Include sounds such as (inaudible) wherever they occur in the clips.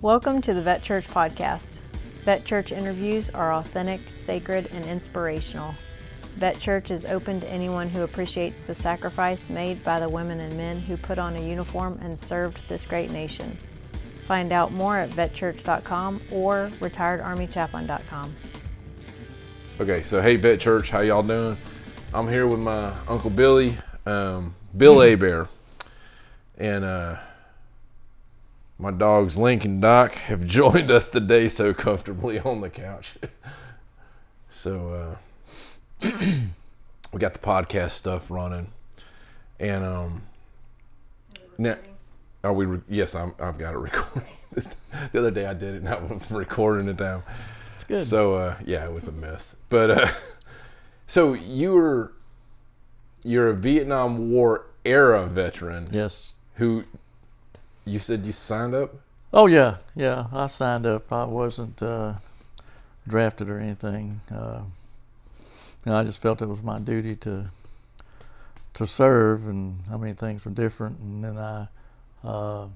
Welcome to the Vet Church Podcast. Vet Church interviews are authentic, sacred, and inspirational. Vet Church is open to anyone who appreciates the sacrifice made by the women and men who put on a uniform and served this great nation. Find out more at vetchurch.com or retiredarmychaplain.com. Okay, so hey, Vet Church, how y'all doing? I'm here with my Uncle Billy, um, Bill Hebert, and uh, my dogs Link and Doc have (laughs) joined us today so comfortably on the couch. (laughs) so uh, (clears throat) we got the podcast stuff running, and um, now are we? Re- yes, I'm, I've got it (laughs) recording. the other day I did it, and I was recording it down. It's good. So uh, yeah, it was a mess. But uh, so you were you're a Vietnam War era veteran yes. who you said you signed up. Oh yeah, yeah. I signed up. I wasn't uh, drafted or anything. Uh, you know, I just felt it was my duty to to serve, and I mean things were different. And then I uh,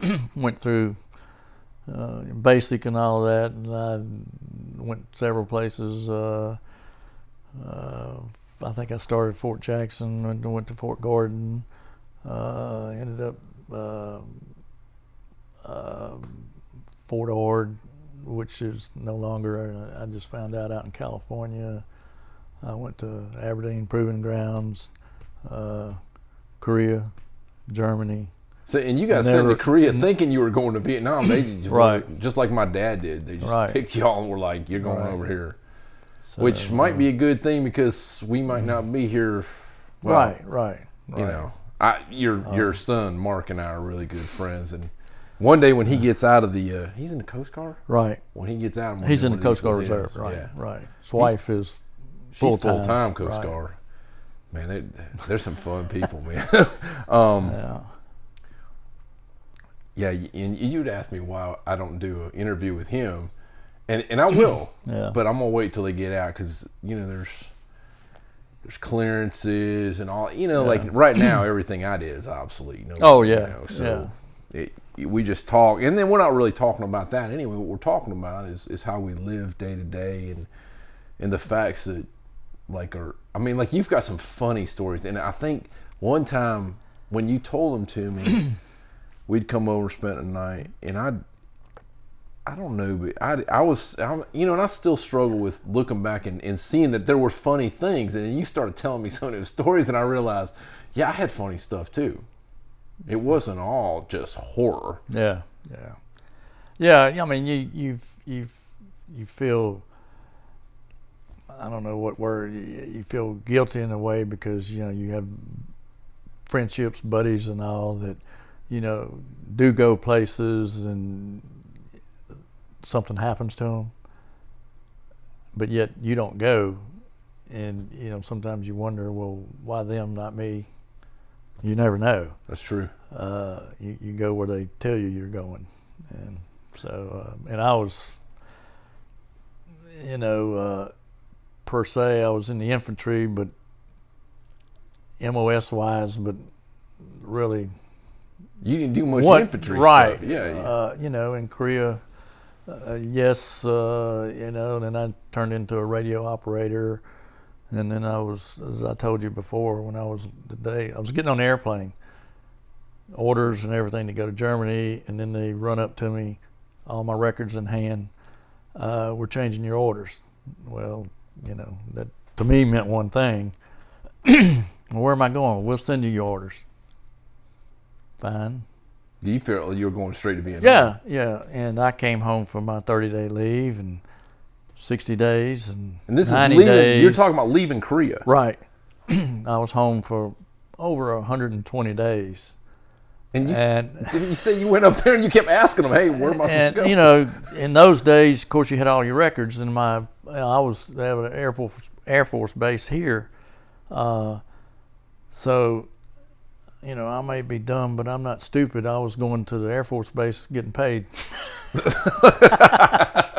(clears throat) went through uh, basic and all that, and I went several places. Uh, uh, I think I started Fort Jackson, went, went to Fort Gordon, ended up uh, uh, Fort Ord, which is no longer. I just found out out in California. I went to Aberdeen Proving Grounds, uh, Korea, Germany. So and you got sent to Korea thinking you were going to Vietnam. They just, (clears throat) Right. just like my dad did. They just Right. picked y'all and were like, "You're going Right. over here," So, which might uh, be a good thing because we might not be here. well, right, right, right. you know I, your your son mark and i are really good friends and one day when he gets out of the uh, he's in the coast guard right. when he gets out I'm He's in the Coast Guard Reserve. Right, yeah. right. His wife is she's Full-time, full-time coast right. guard man they, they're some fun people man (laughs) um, yeah. yeah and you'd ask me why i don't do an interview with him and, and i will (clears throat) Yeah. but i'm gonna wait till they get out because you know there's there's clearances and all you know like right (clears throat) now everything i did is obsolete no, Oh, you yeah, know, so it, we just talk and then we're not really talking about that anyway what we're talking about is, is how we live day to day and and the facts that like are i mean like you've got some funny stories and i think one time when you told them to me (clears throat) we'd come over spent a night and i I don't know, but I, I was, I'm, you know, and I still struggle with looking back and, and seeing that there were funny things. And you started telling me some of those (laughs) stories, and I realized, yeah, I had funny stuff too. It wasn't all just horror. Yeah, yeah, yeah. I mean, you you've you've you feel. I don't know what word you you feel guilty in a way because you know you have friendships, buddies, and all that. You know, do go places and something happens to them, but yet you don't go, and you know sometimes you wonder, well, why them, not me? You never know That's true. uh, you, you go where they tell you you're going. And so, uh, and I was, you know, uh, per se, I was in the infantry, but MOS wise, but really, You didn't do much what, infantry right? stuff. Yeah. yeah. Uh, you know, in Korea, uh, yes, uh, you know, and then I turned into a radio operator. And then I was, as I told you before, when I was today, I was getting on the airplane, orders and everything to go to Germany, and then they run up to me, all my records in hand. Uh, we're changing your orders. Well, you know that to me meant one thing. (clears throat) Where am I going? We'll send you your orders. Fine. you felt you were going straight to Vietnam. Yeah, yeah. And I came home for my 30 day leave and 60 days and, And this is 90 leaving. days. You're talking about leaving Korea. Right. (clears throat) I was home for over 120 days. And you, And- (laughs) you say you went up there and you kept asking them, "Hey, where am I supposed And, to go?" you know, in those days, of course, you had all your records. And my, I was they have an Air Force, Air Force base here. Uh, so, you know, I may be dumb, but I'm not stupid. I was going to the Air Force base getting paid. (laughs) (laughs)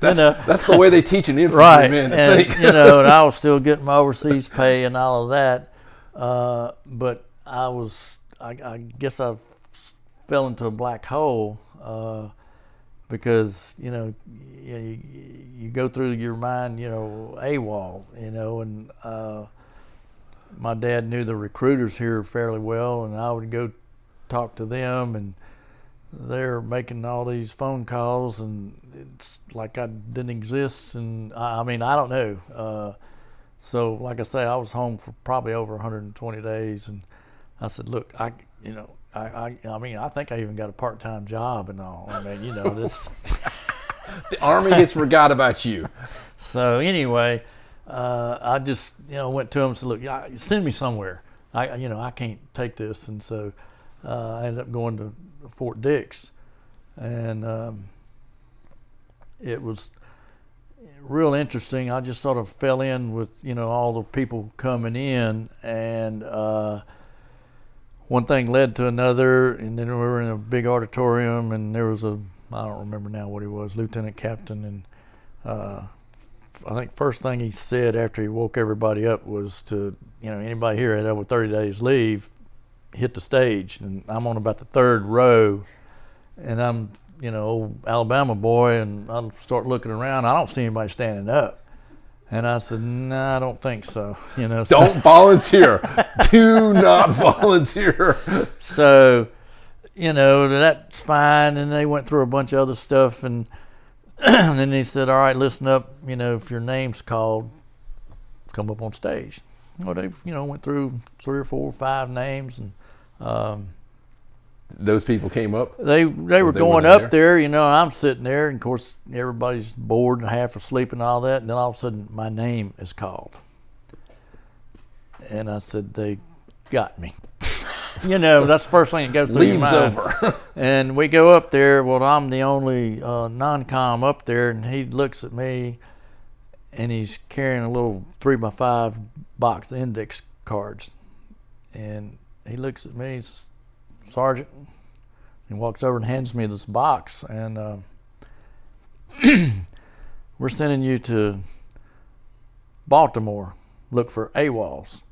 (laughs) that's, know. that's the way they teach an infantry right man and you know and (laughs) i was still getting my overseas pay and all of that uh, but i was I, I guess i fell into a black hole uh, because you know you, you, you go through your mind, you know, AWOL, you know, and uh, my dad knew the recruiters here fairly well, and I would go talk to them, and they're making all these phone calls, and it's like I didn't exist, and I, I mean I don't know. Uh, so like I say, I was home for probably over 120 days, and I said, look, I you know. I, I, I mean, I think I even got a part-time job and all. I mean, you know, this. (laughs) the army gets forgot about you. So anyway, uh, I just you know went to him and said, "Look, send me somewhere. I you know I can't take this." And so uh, I ended up going to Fort Dix, and um, it was real interesting. I just sort of fell in with you know all the people coming in, and uh, one thing led to another, and then we were in a big auditorium, and there was a I don't remember now what he was, lieutenant captain, and uh, I think first thing he said after he woke everybody up was to you know anybody here had over 30 days leave, hit the stage, and I'm on about the third row, and I'm you know old Alabama boy, and I start looking around, I don't see anybody standing up. And I said, "No, nah, I don't think so." (laughs) You know, don't volunteer. (laughs) Do not (laughs) volunteer. So, you know, that's fine. And they went through a bunch of other stuff, and, and (clears throat) then he said, "All right, listen up. You know, if your name's called, come up on stage." Well, they, you know, went through three or four or five names, and um, those people came up. They they were they going up there? there? you know. I'm sitting there, and of course everybody's bored and half asleep and all that. And then all of a sudden, my name is called, and I said, "They got me." (laughs) you know, that's the first thing that goes through Leaves your mind. over. (laughs) and we go up there. Well, I'm the only uh, non-com up there, and he looks at me, and he's carrying a little three by five box index cards, and he looks at me, Sergeant, he walks over and hands me this box, and uh, (clears throat) we're sending you to Baltimore. Look for AWOLs.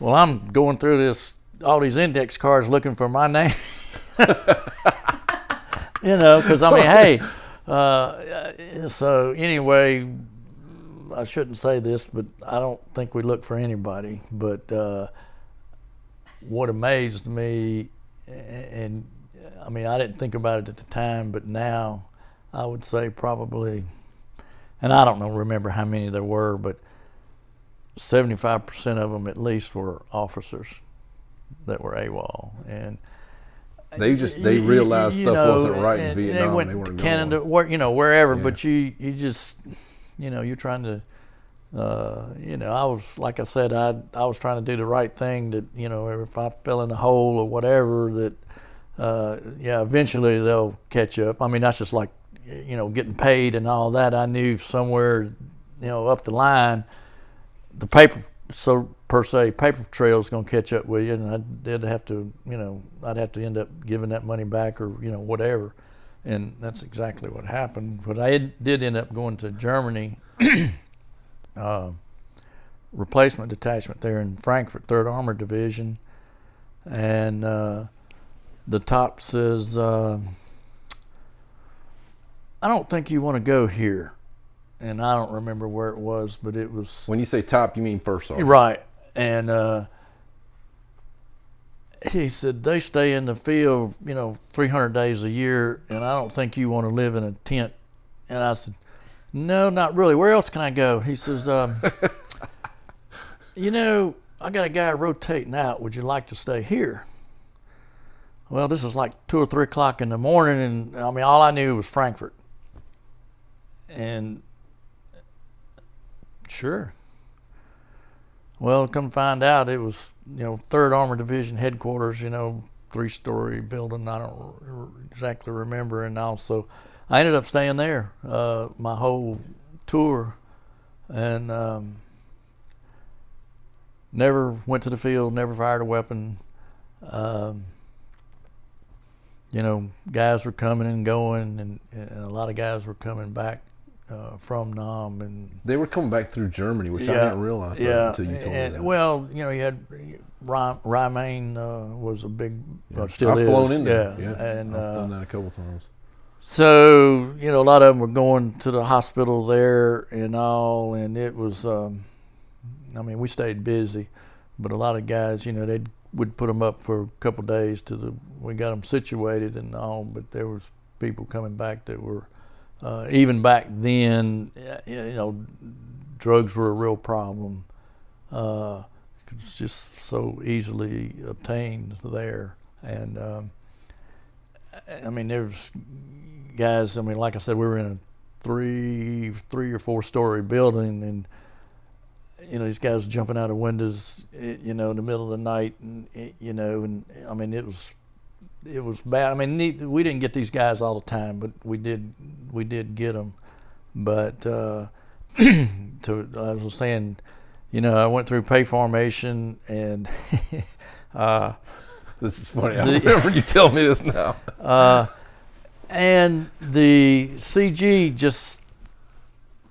Well, I'm going through this all these index cards looking for my name. (laughs) you know, because I mean, hey. Uh, so anyway, I shouldn't say this, but I don't think we look for anybody. But uh, what amazed me, and I mean, I didn't think about it at the time, but now I would say probably, and I don't know, remember how many there were, but 75% of them at least were officers that were AWOL, and they just they realized stuff know, wasn't right in Vietnam. They went they to Canada, where, you know, wherever. Yeah. But you you just you know you're trying to. Uh, you know, I was like I said, I I was trying to do the right thing. That you know, if I fell in a hole or whatever, that uh, yeah, eventually they'll catch up. I mean, that's just like you know, getting paid and all that. I knew somewhere, you know, up the line, the paper so per se paper trail is going to catch up with you, and I did have to, you know, I'd have to end up giving that money back or you know whatever, and that's exactly what happened. But I did end up going to Germany, (clears throat) uh, replacement detachment there in Frankfurt, Third Armored Division, and uh, the top says, uh, "I don't think you want to go here." and I don't remember where it was, but it was. When you say top, you mean first sergeant, right? And uh, he said they stay in the field, you know, 300 days a year, and I don't think you want to live in a tent. And I said, no, not really. Where else can I go? He says, um, (laughs) you know, I got a guy rotating out. Would you like to stay here? Well, this is like two or three o'clock in the morning, and I mean, all I knew was Frankfurt. And Sure. Well, come find out, it was you know Third Armored Division headquarters. You know, three-story building. I don't exactly remember, and also I ended up staying there uh, my whole tour, and um, never went to the field. Never fired a weapon. Um, you know, guys were coming and going, and, and a lot of guys were coming back uh, from Nam, and they were coming back through Germany, which yeah, I didn't realize yeah, until you told and, me that. Well, you know, you had Rhein uh, was a big, uh, still I've is. flown in there. Yeah, yeah. and I've uh, done that a couple times. So you know, a lot of them were going to the hospital there and all, and it was. Um, I mean, we stayed busy, but a lot of guys, you know, they would put them up for a couple days to the. We got them situated and all, but there was people coming back that were. Uh, even back then, you know, drugs were a real problem. Uh, it's just so easily obtained there, and um, I mean, there's guys. I mean, like I said, we were in a three, three or four story building, and you know, these guys jumping out of windows, eh, you know, in the middle of the night, and eh, you know, and I mean, it was, it was bad. I mean, we didn't get these guys all the time, but we did, we did get them. But uh, (clears throat) to, I was saying, you know, I went through pay formation, and (laughs) uh, this is funny. I remember you tell me this now. (laughs) Uh, and the CG just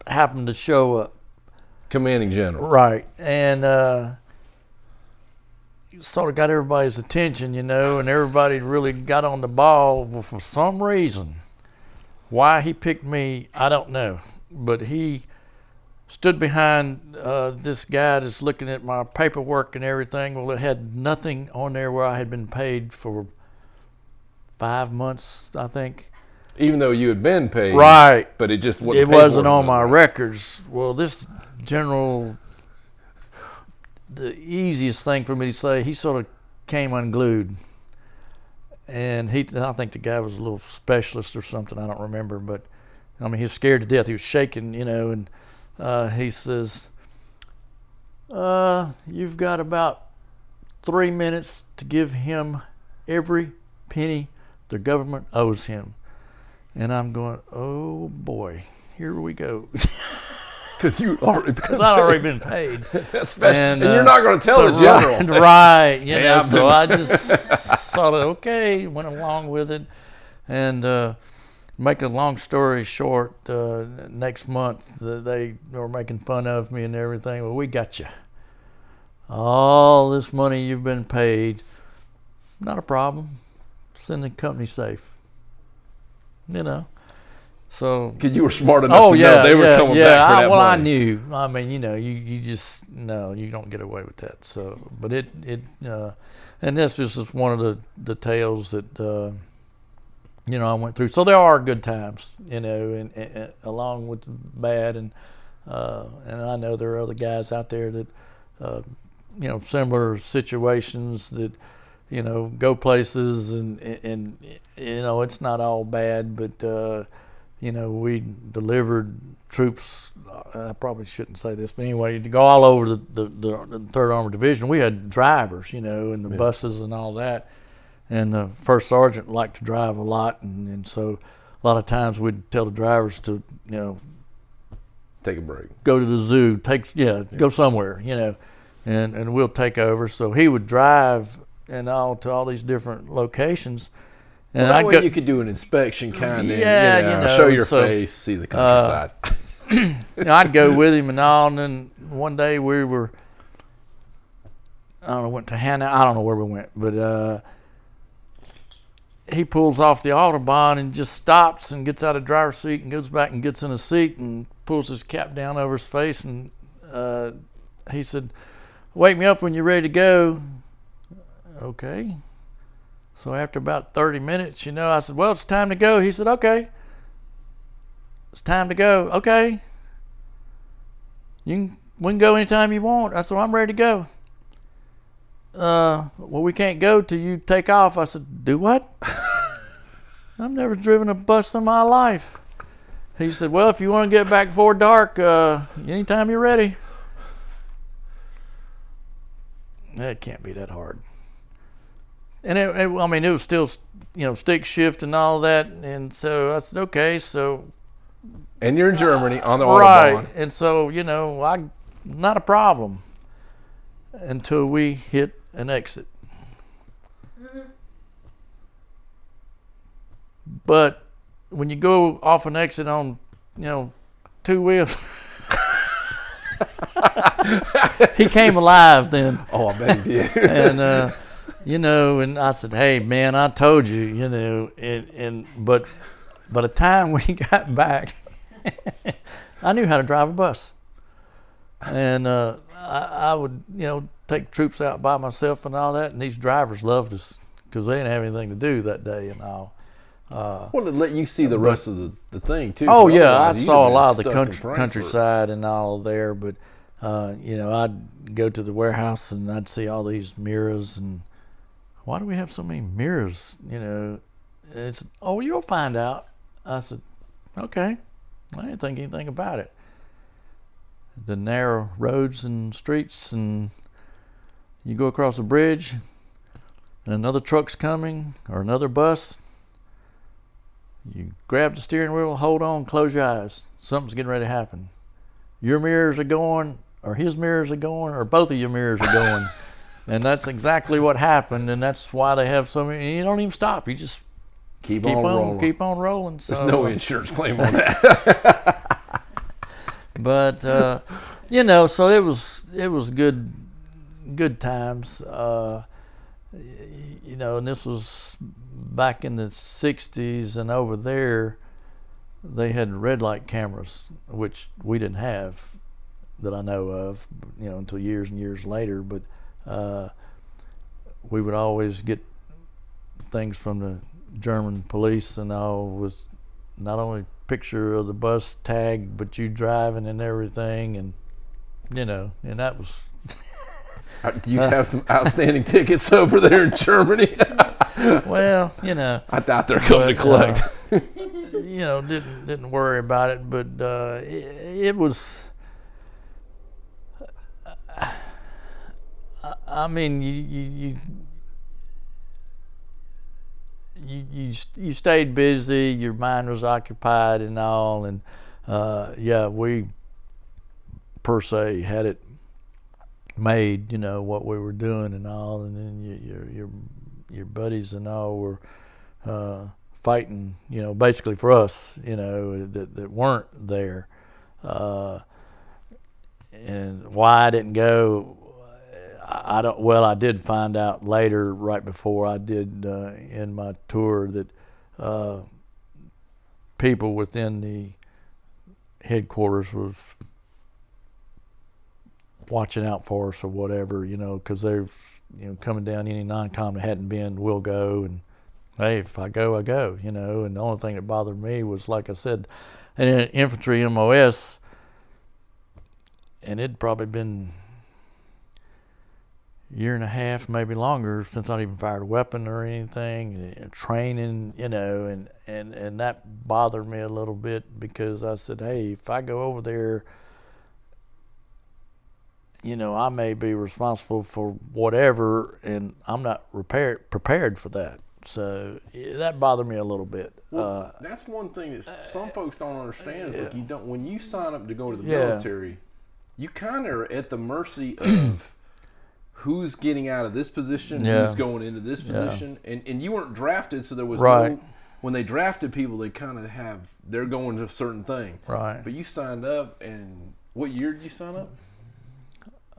happened to show up. Commanding general. Right. And uh, sort of got everybody's attention, you know, and everybody really got on the ball well, for some reason. Why he picked me, I don't know. But he stood behind uh, this guy that's looking at my paperwork and everything. Well, it had nothing on there where I had been paid for five months, I think. Even though you had been paid, right? But it just wasn't it wasn't on my records. Well, this general, the easiest thing for me to say, he sort of came unglued, and he, I think the guy was a little specialist or something. I don't remember, but I mean, he was scared to death. He was shaking, you know, and uh, he says, uh, You've got about three minutes to give him every penny the government owes him. And I'm going, Oh boy, here we go. (laughs) Because you already (laughs) because I'd already been paid. (laughs) That's special. And, and uh, you're not going to tell so the general. Right, right you know, so I just sort of, okay, went along with it. And uh, make a long story short, uh, next month they were making fun of me and everything. Well, we got you. All this money you've been paid, not a problem. Send the company safe. You know. So because you were smart enough oh, to yeah, know they were yeah, coming yeah, back for I, that well, money. I knew. I mean, you know, you, you just no, you don't get away with that. So, but it it uh, and this is just one of the the tales that uh, you know I went through. So there are good times, you know, and, and, and along with the bad, and uh, and I know there are other guys out there that uh, you know similar situations that you know go places and and you know it's not all bad, but uh, you know we delivered troops. I probably shouldn't say this, but anyway, to go all over the, the, the Third Armored Division, we had drivers, you know, and the yeah. buses and all that and the first sergeant liked to drive a lot, and, and so a lot of times we'd tell the drivers to, you know, take a break, go to the zoo, take yeah, yeah. go somewhere, you know, and and we'll take over. So he would drive and all to all these different locations. And well, that way go, you could do an inspection kind of, yeah, you know, you know, show your so, face, see the countryside. (clears throat) (laughs) Uh, I'd go with him and all, and then one day we were, I don't know, went to Hanau. I don't know where we went, but uh, he pulls off the autobahn and just stops and gets out of driver's seat and goes back and gets in a seat and pulls his cap down over his face and uh, he said, "Wake me up when you're ready to go." Okay. So after about 30 minutes, you know, I said, "Well, it's time to go." He said, "Okay." It's time to go. Okay. You can, we can go anytime you want. I said, well, I'm ready to go uh, well, we can't go till you take off. I said, do what? (laughs) I've never driven a bus in my life. He said, well, if you want to get back before dark, uh, anytime you're ready. It can't be that hard. And it, it, I mean, it was still, you know, stick shift and all that. And so I said, okay, so. And you're in Germany uh, on the right. Autobahn. And so, you know, I, not a problem until we hit an exit. But when you go off an exit on, you know, two wheels, (laughs) (laughs) he came alive then. Oh, I bet he did. and uh, you know, and I said, "Hey, man, I told you, you know," and, and but by the time we (laughs) got back, (laughs) I knew how to drive a bus, and uh, I, I would you know take troops out by myself and all that, and these drivers loved us because they didn't have anything to do that day and all. Uh, Well, to let you see the rest of the, the thing too. Oh yeah, I saw a lot of the country, countryside and all there, but uh, you know, I'd go to the warehouse and I'd see all these mirrors and why do we have so many mirrors? You know, it's oh you'll find out. I said, okay, I didn't think anything about it. The narrow roads and streets and you go across a bridge and another truck's coming or another bus you grab the steering wheel, hold on, close your eyes. Something's getting ready to happen. Your mirrors are going, or his mirrors are going, or both of your mirrors are going. (laughs) and that's exactly what happened, and that's why they have so many. You don't even stop. You just Keep, keep on, on, rolling. keep on rolling. So, There's no insurance claim on that. (laughs) but uh, you know, so it was it was good good times. Uh, you know, and this was back in the '60s, and over there they had red light cameras, which we didn't have that I know of. You know, until years and years later, but. Uh, we would always get things from the German police and all with not only picture of the bus tag, but you driving and everything, and you know, and that was Uh, Do you have some outstanding tickets over there in Germany? (laughs) well, you know, I thought they're coming to But, uh, collect. you know, didn't didn't worry about it, but uh, it, it was. I, I mean, you you you. You, you stayed busy. Your mind was occupied and all, and uh, yeah, we per se had it made. You know what we were doing and all, and then you, your your your buddies and all were uh, fighting, you know, basically for us, you know, that, that weren't there. Uh, and why I didn't go, I, don't. Well, I did find out later, right before I did uh, in my tour, that uh, people within the headquarters was watching out for us or whatever, you know, because they're, you know, coming down any non-com that hadn't been, we'll go and hey, if I go, I go, you know. And the only thing that bothered me was, like I said, an infantry MOS, and it'd probably been year and a half, maybe longer, since I'd even fired a weapon or anything, eh, training, you know, and, and, and that bothered me a little bit because I said, hey, if I go over there, you know, I may be responsible for whatever, and I'm not prepared prepared for that. So yeah, that bothered me a little bit. Uh, That's one thing that some eh, folks don't understand is like you don't when you sign up to go to the Yeah. military, you kind of are at the mercy of (clears throat) who's getting out of this position, Yeah. who's going into this position, and and you weren't drafted, so there was Right. no. When they drafted people, they kind of have they're going to a certain thing, right. But you signed up, and what year did you sign up?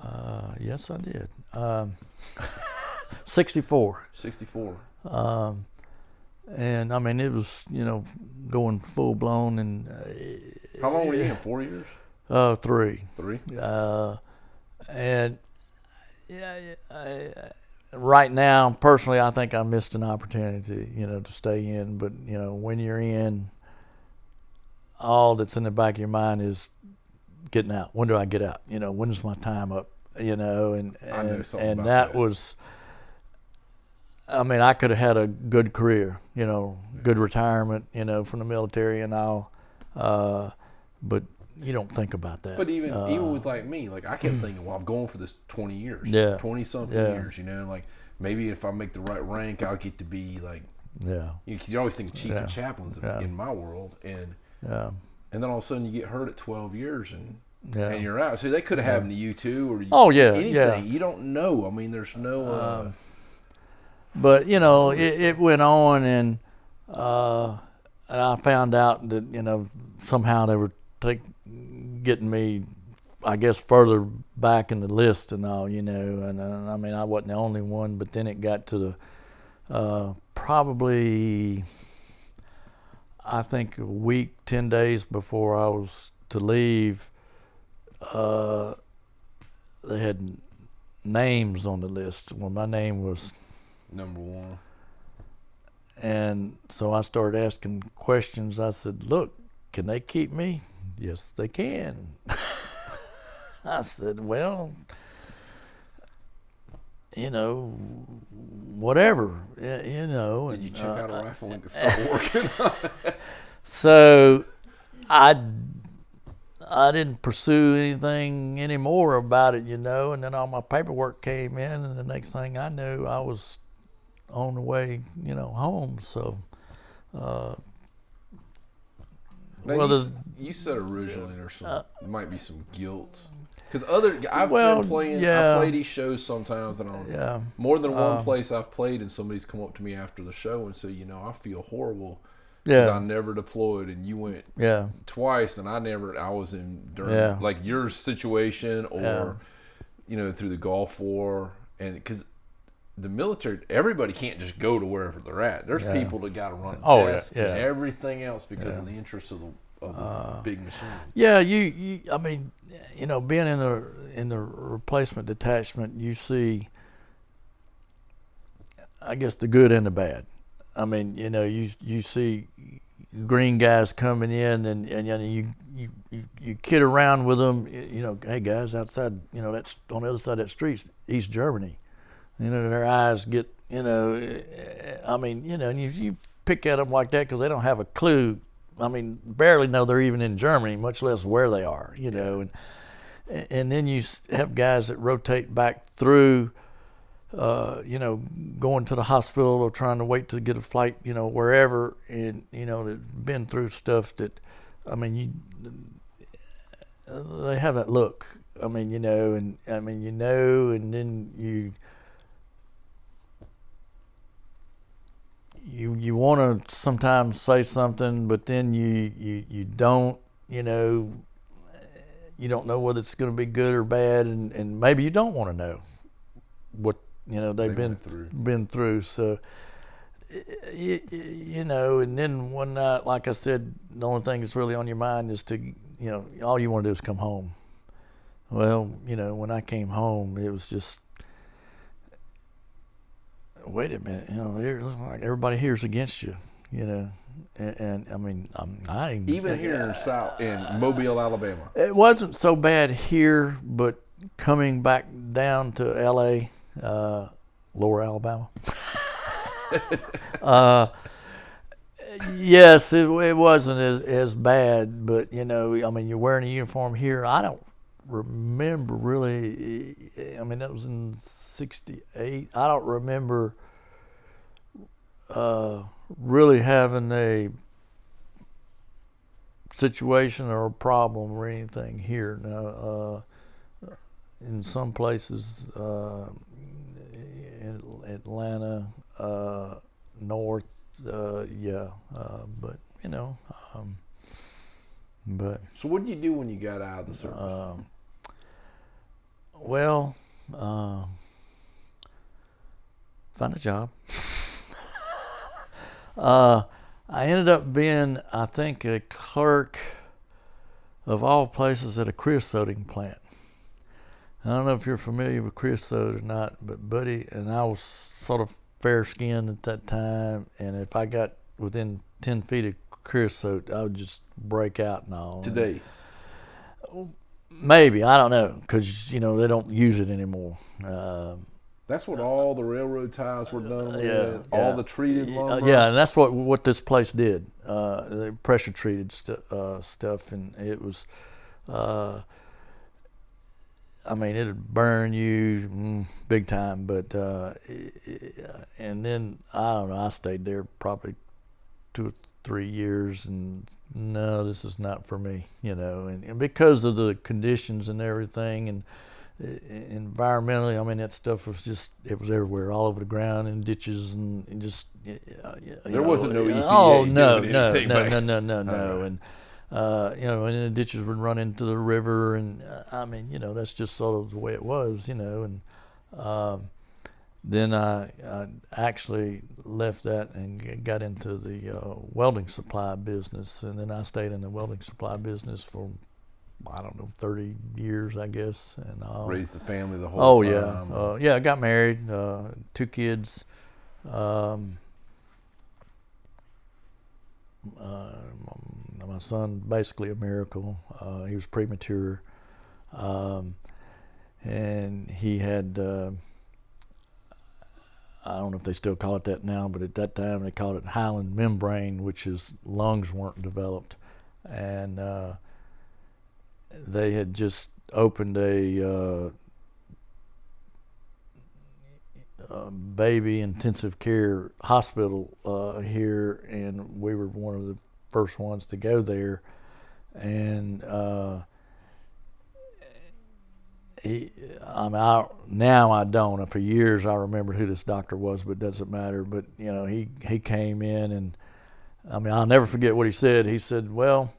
Uh, yes, I did. Um, (laughs) 64. Sixty four. Um, and I mean, it was, you know, going full blown and uh, How long were you in? Four years, uh, three. three. Uh, and yeah, I, right now, personally, I think I missed an opportunity, you know, to stay in. But you know, when you're in, all that's in the back of your mind is getting out. When do I get out? You know, when is my time up? You know, and and, and that, that. was. I mean, I could have had a good career, you know, good retirement, you know, from the military and all, uh, but you don't think about that. But even Uh, even with like me, like I kept (clears throat) thinking, well, I'm going for this 20 years, Yeah. 20 something Yeah. years, you know, like maybe if I make the right rank, I'll get to be like, yeah, you, 'cause you always think chief Yeah. of chaplains Yeah. in my world, and yeah, and then all of a sudden you get hurt at 12 years and yeah. and you're out. So that could have happened to you too, or you, Oh, yeah, anything. yeah. You don't know. I mean, there's no. Uh, Um, but you know, it, it went on, and uh, and I found out that you know somehow they were take, getting me, I guess, further back in the list and all, you know. And, uh, I mean, I wasn't the only one, but then it got to the uh, probably. I think a week, ten days before I was to leave, uh, they had names on the list. Well, my name was Number one. And so I started asking questions. I said, Look, can they keep me? Yes, they can. (laughs) I said, Well, you know, whatever, you know. Did you check uh, out a rifle and (laughs) start working? (laughs) So I I didn't pursue anything anymore about it, you know. And then all my paperwork came in, and the next thing I knew, I was on the way, you know, home. So, uh, Now, Well, you, the- you said originally there's some might be some guilt because other I've Well, been playing. yeah. I play these shows sometimes, and on yeah, more than one Um, place I've played, and somebody's come up to me after the show and say, you know, I feel horrible because I never deployed, and you went yeah, twice, and I never. I was in during Yeah. like your situation, or Yeah. you know, through the Gulf War, and because. The military, everybody can't just go to wherever they're at. There's Yeah. people that got to run Oh, yeah, yeah. Uh, and everything else because of the interests of the, of the big machine. yeah. You, you, I mean, you know, being in the in the replacement detachment, you see, I guess the good and the bad. I mean, you know, you you see green guys coming in and and you know, you, you you you kid around with them. You know, hey guys, outside, you know, that's on the other side of that street's East Germany. You know, their eyes get, you know, eh, I mean, you know, and you, you pick at them like that because they don't have a clue. I mean, barely know they're even in Germany, much less where they are. You know, and and then you have guys that rotate back through. Uh, you know, going to the hospital or trying to wait to get a flight, you know, wherever, and you know, that been through stuff that, I mean, you, they have that look. I mean, you know, and I mean, you know, and then you, you, you want to sometimes say something, but then you, you, you don't. You know, you don't know whether it's going to be good or bad, and, and maybe you don't want to know what you know they've They been through. been through. So you, you know, and then one night, like I said, the only thing that's really on your mind is to, you know, all you want to do is come home. Well, you know, when I came home, it was just, wait a minute, you know, it looks like everybody here's against you, you know, and, and I mean, I'm, I ain't- Even here in South in Mobile, Alabama. it wasn't so bad here, but coming back down to L.A., uh, Lower Alabama. (laughs) uh, yes, it, it wasn't as, as bad, but you know, I mean, you're wearing a uniform here. I don't remember really. I mean, that was in '68. I don't remember uh, really having a situation or a problem or anything here. Now, uh, in some places, uh, in Atlanta, uh, North, uh, yeah, uh, but you know, um, but So what did you do when you got out of the service? um, well, uh, find a job. (laughs) uh, I ended up being, I think, a clerk of all places at a creosoting plant. I don't know if you're familiar with creosote or not, but Buddy and I was sort of fair skinned at that time, and if I got within 10 feet of creosote, I would just break out and all. Today, Maybe I don't know because you know they don't use it anymore. Uh, that's what all the railroad ties were done with. yeah, all yeah. the treated uh, lumber. yeah, and that's what what this place did. Uh, they pressure treated stu- uh, stuff, and it was. Uh, I mean, it'd burn you mm, big time, but uh, and then I don't know. I stayed there probably two or three years, and no, this is not for me, you know. And, and because of the conditions and everything, and uh, environmentally, I mean, that stuff was just it was everywhere, all over the ground, in ditches, and, and just. Uh, There wasn't no EPA Oh no, no, anything no, no, no, no, no, and uh, you know, and the ditches would run into the river, and uh, I mean, you know, that's just sort of the way it was, you know, and um, then I, I actually left that and got into the uh, welding supply business, and then I stayed in the welding supply business for I don't know thirty years, I guess, and uh, Raised the family the whole time Oh time. yeah, uh, yeah. I got married, uh, two kids. Um, uh, my son, basically a miracle. Uh, he was premature, um, and he had. I don't know if they still call it that now, but at that time they called it hyaline membrane, which is lungs weren't developed, and uh, they had just opened a uh, baby intensive care hospital uh, here, and we were one of the first ones to go there. And uh, he, I mean, I, now I don't. For years, I remembered who this doctor was, but it doesn't matter. But you know, he he came in, and I mean, I'll never forget what he said. He said, "Well,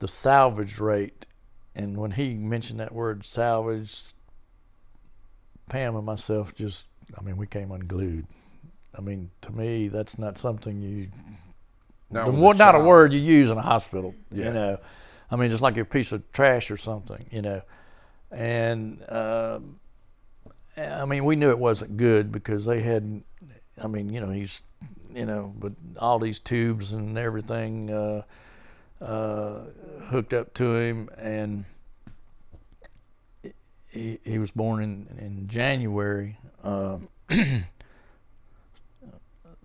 the salvage rate," and when he mentioned that word salvage, Pam and myself just I mean, we came unglued. I mean, to me, that's not something you, Not the not a word you use in a hospital. Yeah. You know, I mean, just like a piece of trash or something. You know, and um I mean, we knew it wasn't good because they had. I mean, you know, he's, you know, but all these tubes and everything uh, uh, hooked up to him, and he, he was born in in January. Uh, (clears throat)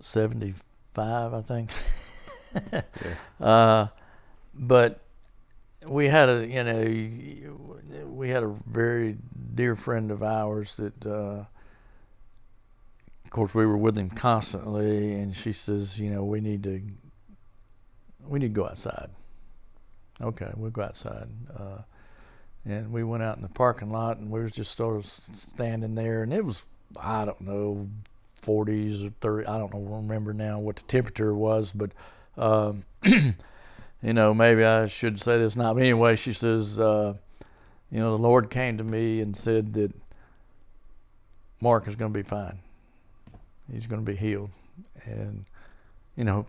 75, I think. (laughs) uh, but we had a, you know, we had a very dear friend of ours that, uh, of course, we were with him constantly, and she says, you know, we need to, we need to go outside. Okay, we'll go outside. Uh, and we went out in the parking lot, and we was just sort of standing there, and it was, I don't know, 40s or 30. I don't know, remember now what the temperature was, but, um, (clears throat) you know, maybe I should say this now. But anyway, she says, uh, you know, the Lord came to me and said that Mark is going to be fine. He's going to be healed. And, you know,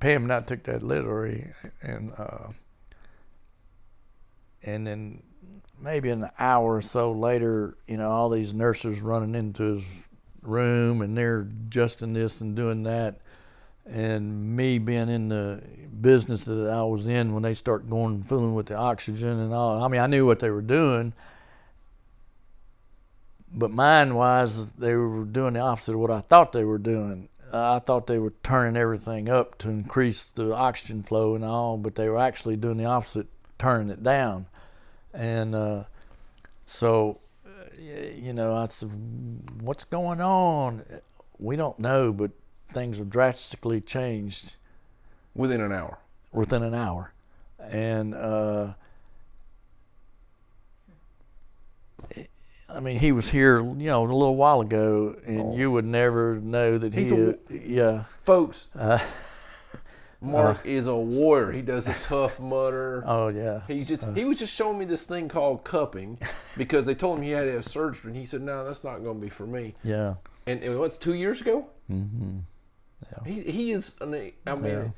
Pam and I took that literally, and uh, and then maybe an hour or so later, you know, all these nurses running into his room, and they're adjusting this and doing that, and me being in the business that I was in when they start going and fooling with the oxygen and all. I mean, I knew what they were doing, but mind wise, they were doing the opposite of what I thought they were doing. I thought they were turning everything up to increase the oxygen flow and all, but they were actually doing the opposite, turning it down. And uh, so, you know, I said, "What's going on?" We don't know, but things have drastically changed Within an hour. within an hour. And uh, I mean, he was here, you know, a little while ago, and you would never know that He's he, a- yeah, Folks, (laughs) uh, Mark is a warrior. He does a Tough Mudder. (laughs) oh yeah, He just he was just showing me this thing called cupping because they told him he had to have surgery and he said no that's not going to be for me yeah, and, and what's two years ago mm-hmm. he, he is an, I mean Yeah.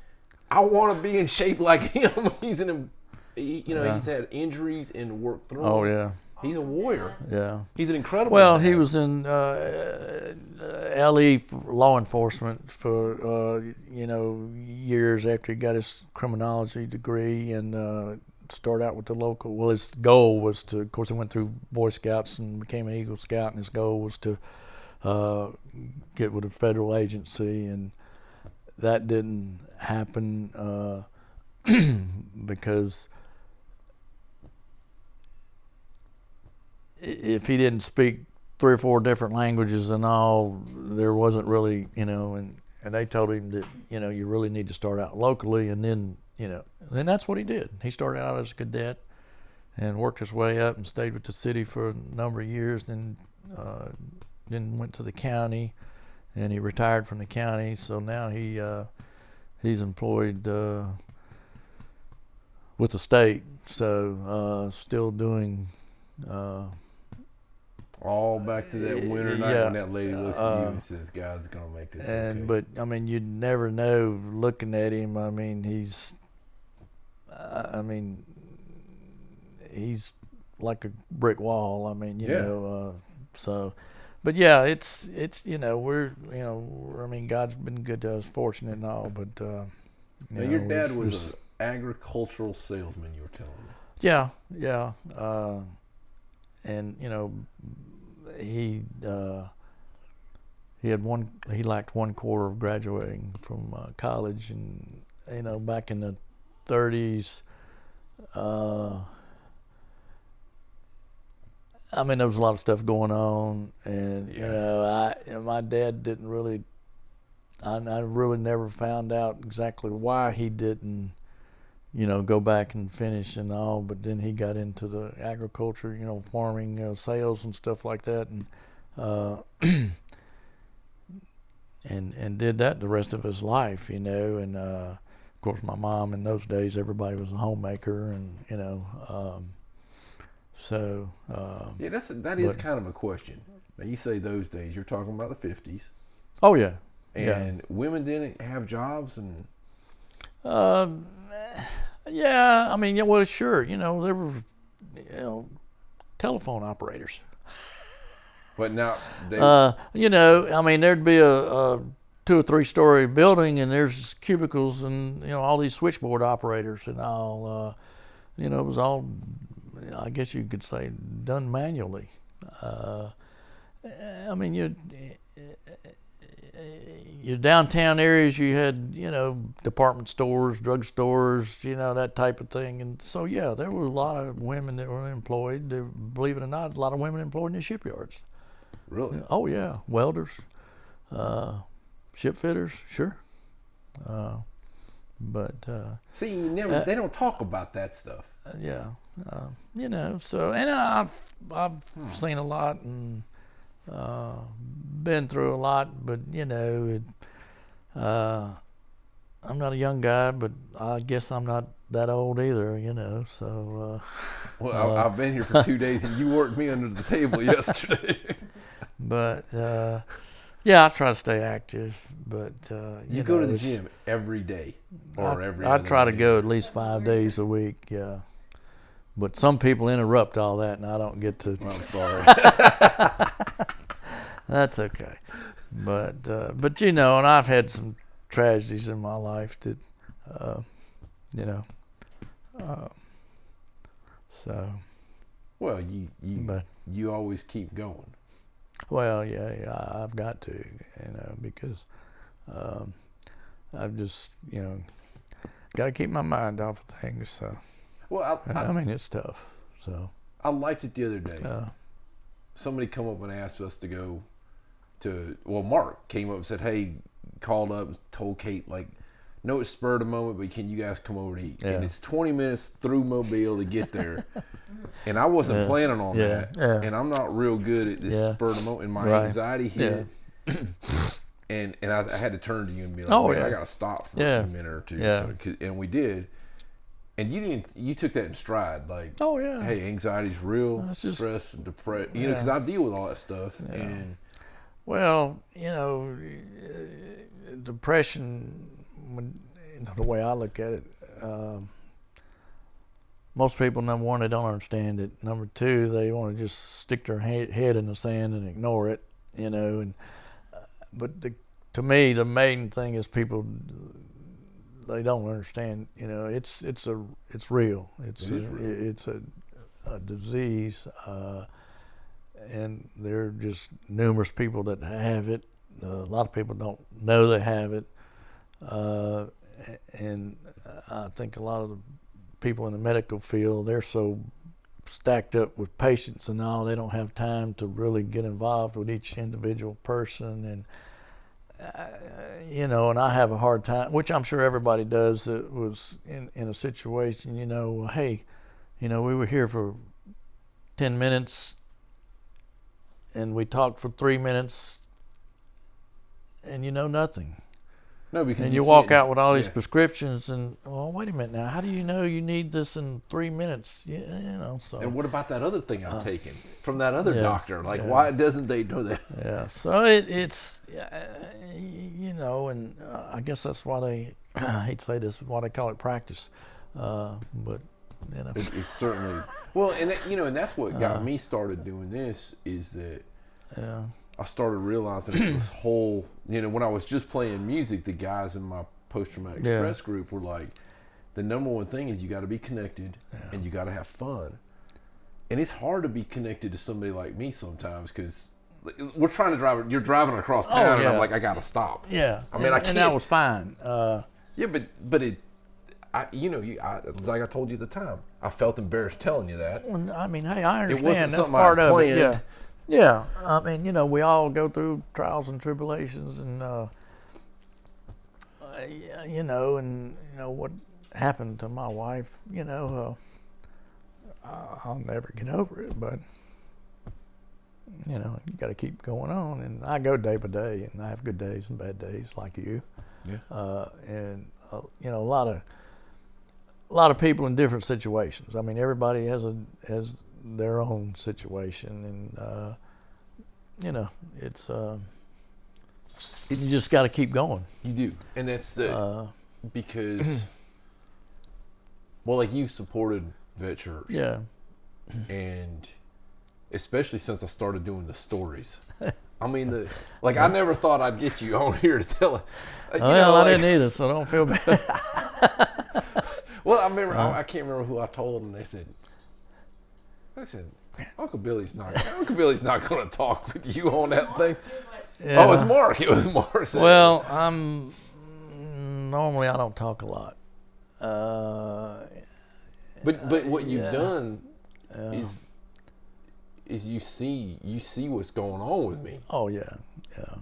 I want to be in shape (laughs) like him he's in a he, you know Yeah. he's had injuries and worked through oh them. yeah, he's a warrior yeah. he's an incredible Well, he was in uh, uh, LE for law enforcement for uh, you know years after he got his criminology degree and uh, started out with the local. Well, his goal was to, of course, he went through Boy Scouts and became an Eagle Scout, and his goal was to uh, get with a federal agency, and that didn't happen uh, (clears throat) because if he didn't speak three or four different languages and all, there wasn't really, you know, and, and they told him that, you know, you really need to start out locally and then, you know, and that's what he did. He started out as a cadet and worked his way up and stayed with the city for a number of years, then, uh, then went to the county and he retired from the county. So now he, uh, he's employed, uh, with the state. So, uh, still doing, uh, All back to that winter night Yeah. when that lady looks at you and says, "God's gonna make this." and okay." but I mean, you'd never know looking at him. I mean, he's, uh, I mean, he's like a brick wall. I mean, you Yeah. know, uh, so, but yeah, it's it's you know we're you know we're- I mean God's been good to us, fortunate and all, but uh, now, you your dad was an agricultural salesman. You were telling me. Yeah, yeah. Uh, and you know, he uh, he had one. He lacked one quarter of graduating from uh, college, and you know, back in the '30s. Uh, I mean, there was a lot of stuff going on, and you know, I and my dad didn't really. I, I really never found out exactly why he didn't you know, go back and finish and all. But then he got into the agriculture, you know, farming, uh, sales and stuff like that, and uh, (clears throat) and and did that the rest of his life, you know. And uh, of course, my mom in those days, everybody was a homemaker, and you know, um, so um, Yeah, that's that is But- kind of a question. Now you say those days. You're talking about the fifties, oh yeah, yeah. and women didn't have jobs, and Um, yeah, I mean, yeah, well, sure, you know, there were, you know, telephone operators. but now they. Uh, you know, I mean, there'd be a, a two or three story building, and there's cubicles, and you know, all these switchboard operators, and all. Uh, you know, it was all, I guess you could say, done manually. Uh, I mean, you. Your downtown areas, you had you know department stores, drug stores, you know that type of thing, and so yeah, there were a lot of women that were employed. There, believe it or not, a lot of women employed in the shipyards. really? Oh yeah, welders, uh, ship fitters, sure. Uh, but uh, See, you never. uh, they don't talk about that stuff. yeah, uh, you know. So and I've I've seen a lot and uh, been through a lot, but you know, it, uh, I'm not a young guy, but I guess I'm not that old either. You know, so. Uh, Well, Uh, I, I've been here for two days, and you worked me under the table (laughs) yesterday. but uh, yeah, I try to stay active. But uh, you you, go know, to the gym every day, or I, every. I try to day. go at least five days a week. Yeah, but some people interrupt all that, and I don't get to. I'm sorry. (laughs) (laughs) That's okay. But uh, but you know, and I've had some tragedies in my life that, uh, you know. Uh, so, well, you you but you always keep going. Well, yeah, yeah, I've got to, you know, because um, I've just, you know, got to keep my mind off of things. So, Well, I, I, I, mean, it's tough. So, I liked it the other day. uh, Somebody come up and asked us to go to. Well, Mark came up and said, "Hey," called up and told Kate like. No, it's spurred a moment, but can you guys come over to eat? And it's 20 minutes through Mobile to get there. (laughs) and I wasn't Yeah. planning on Yeah. that. Yeah. And I'm not real good at this Yeah. spur of the moment. And my Right. anxiety hit. (coughs) and and I, I had to turn to you and be like, Oh, "Wait, yeah. I got to stop for Yeah. a minute or two. Yeah. So, 'cause- and we did. And you didn't. You took that in stride. Like, oh yeah, hey, anxiety's real, That's just- stress and depression. You know, because I deal with all that stuff. And Well, you know, uh, depression, when, you know, the way I look at it, um, most people, number one, they don't understand it. Number two, they want to just stick their he- head in the sand and ignore it, you know. And uh, but the, to me, the main thing is people they don't understand. You know, it's it's a it's real. It's It real. it's a, a disease. Uh, and there are just numerous people that have it. Uh, a lot of people don't know they have it, uh, and I think a lot of the people in the medical field they're so stacked up with patients and all they don't have time to really get involved with each individual person and uh, you know and I have a hard time which I'm sure everybody does that was in in a situation you know hey you know we were here for 10 minutes and we talked for three minutes and you know nothing No, because and you, walk out with all these yeah. prescriptions, and well, wait a minute now. How do you know you need this in three minutes? Yeah, you know. So And what about that other thing I'm taking from that other Uh, yeah, doctor? Like, why doesn't they know that? Yeah, so it, it's uh, you know, and uh, I guess that's why they (clears throat) I hate to say this, why they call it practice, uh, but you know, It, it certainly is. Well, and that, you know, and that's what got Uh-huh. me started doing this is that yeah, I started realizing this (clears throat) whole, you know, when I was just playing music, the guys in my post traumatic Yeah. stress group were like, the number one thing is you got to be connected and you got to have fun. And it's hard to be connected to somebody like me sometimes because we're trying to drive. You're driving across town, and Oh, yeah. I'm like, I got to stop. yeah. I mean, I and, and that can't- was fine. Uh, Yeah, but but it, I you know you I, like I told you at the time, I felt embarrassed telling you that. well, I mean, hey, I understand. It wasn't that's something I part of planned. it. Yeah, yeah. I mean, you know, we all go through trials and tribulations, and uh, uh, you know, and you know what happened to my wife. You know, uh, I- I'll never get over it, but you know, you got to keep going on. And I go day by day, and I have good days and bad days, like you. Yeah. Uh, and uh, you know, a lot of a lot of people in different situations. I mean, everybody has a has their own situation, and uh, you know, it's uh, you just got to keep going. You do, and that's the Uh, because (clears throat) well, like you supported Vet Church, yeah, and especially since I started doing the stories. (laughs) I mean, the like I never thought I'd get you on here to tell it. uh, you well, know, I didn't either, so I don't feel bad. (laughs) Well, I remember I, I can't remember who I told, and they said, "I said Uncle Billy's not Uncle Billy's not going to talk with you on that thing." Oh, it's Yeah. Mark. It was Mark. saying- Well, I'm normally I don't talk a lot. Uh, but but what you've yeah. done is is you see you see what's going on with me, oh yeah, yeah,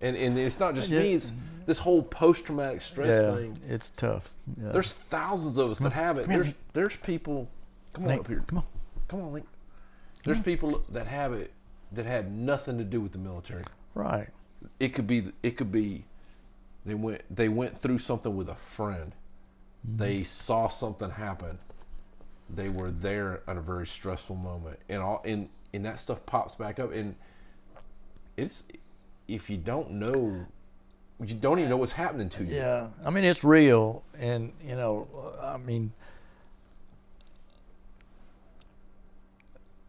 and and it's not just Yeah. me. It's this whole post traumatic stress yeah. thing. It's tough. Yeah. There's thousands of us that have it. There's there's people. Come on Nate, up here. come on. Come on, Link. There's people that have it that had nothing to do with the military. right. It could be. It could be. They went. They went through something with a friend. Mm-hmm. They saw something happen. They were there at a very stressful moment, and all and and that stuff pops back up. And it's if you don't know, you don't even know what's happening to you. Yeah, I mean it's real, and you know, I mean,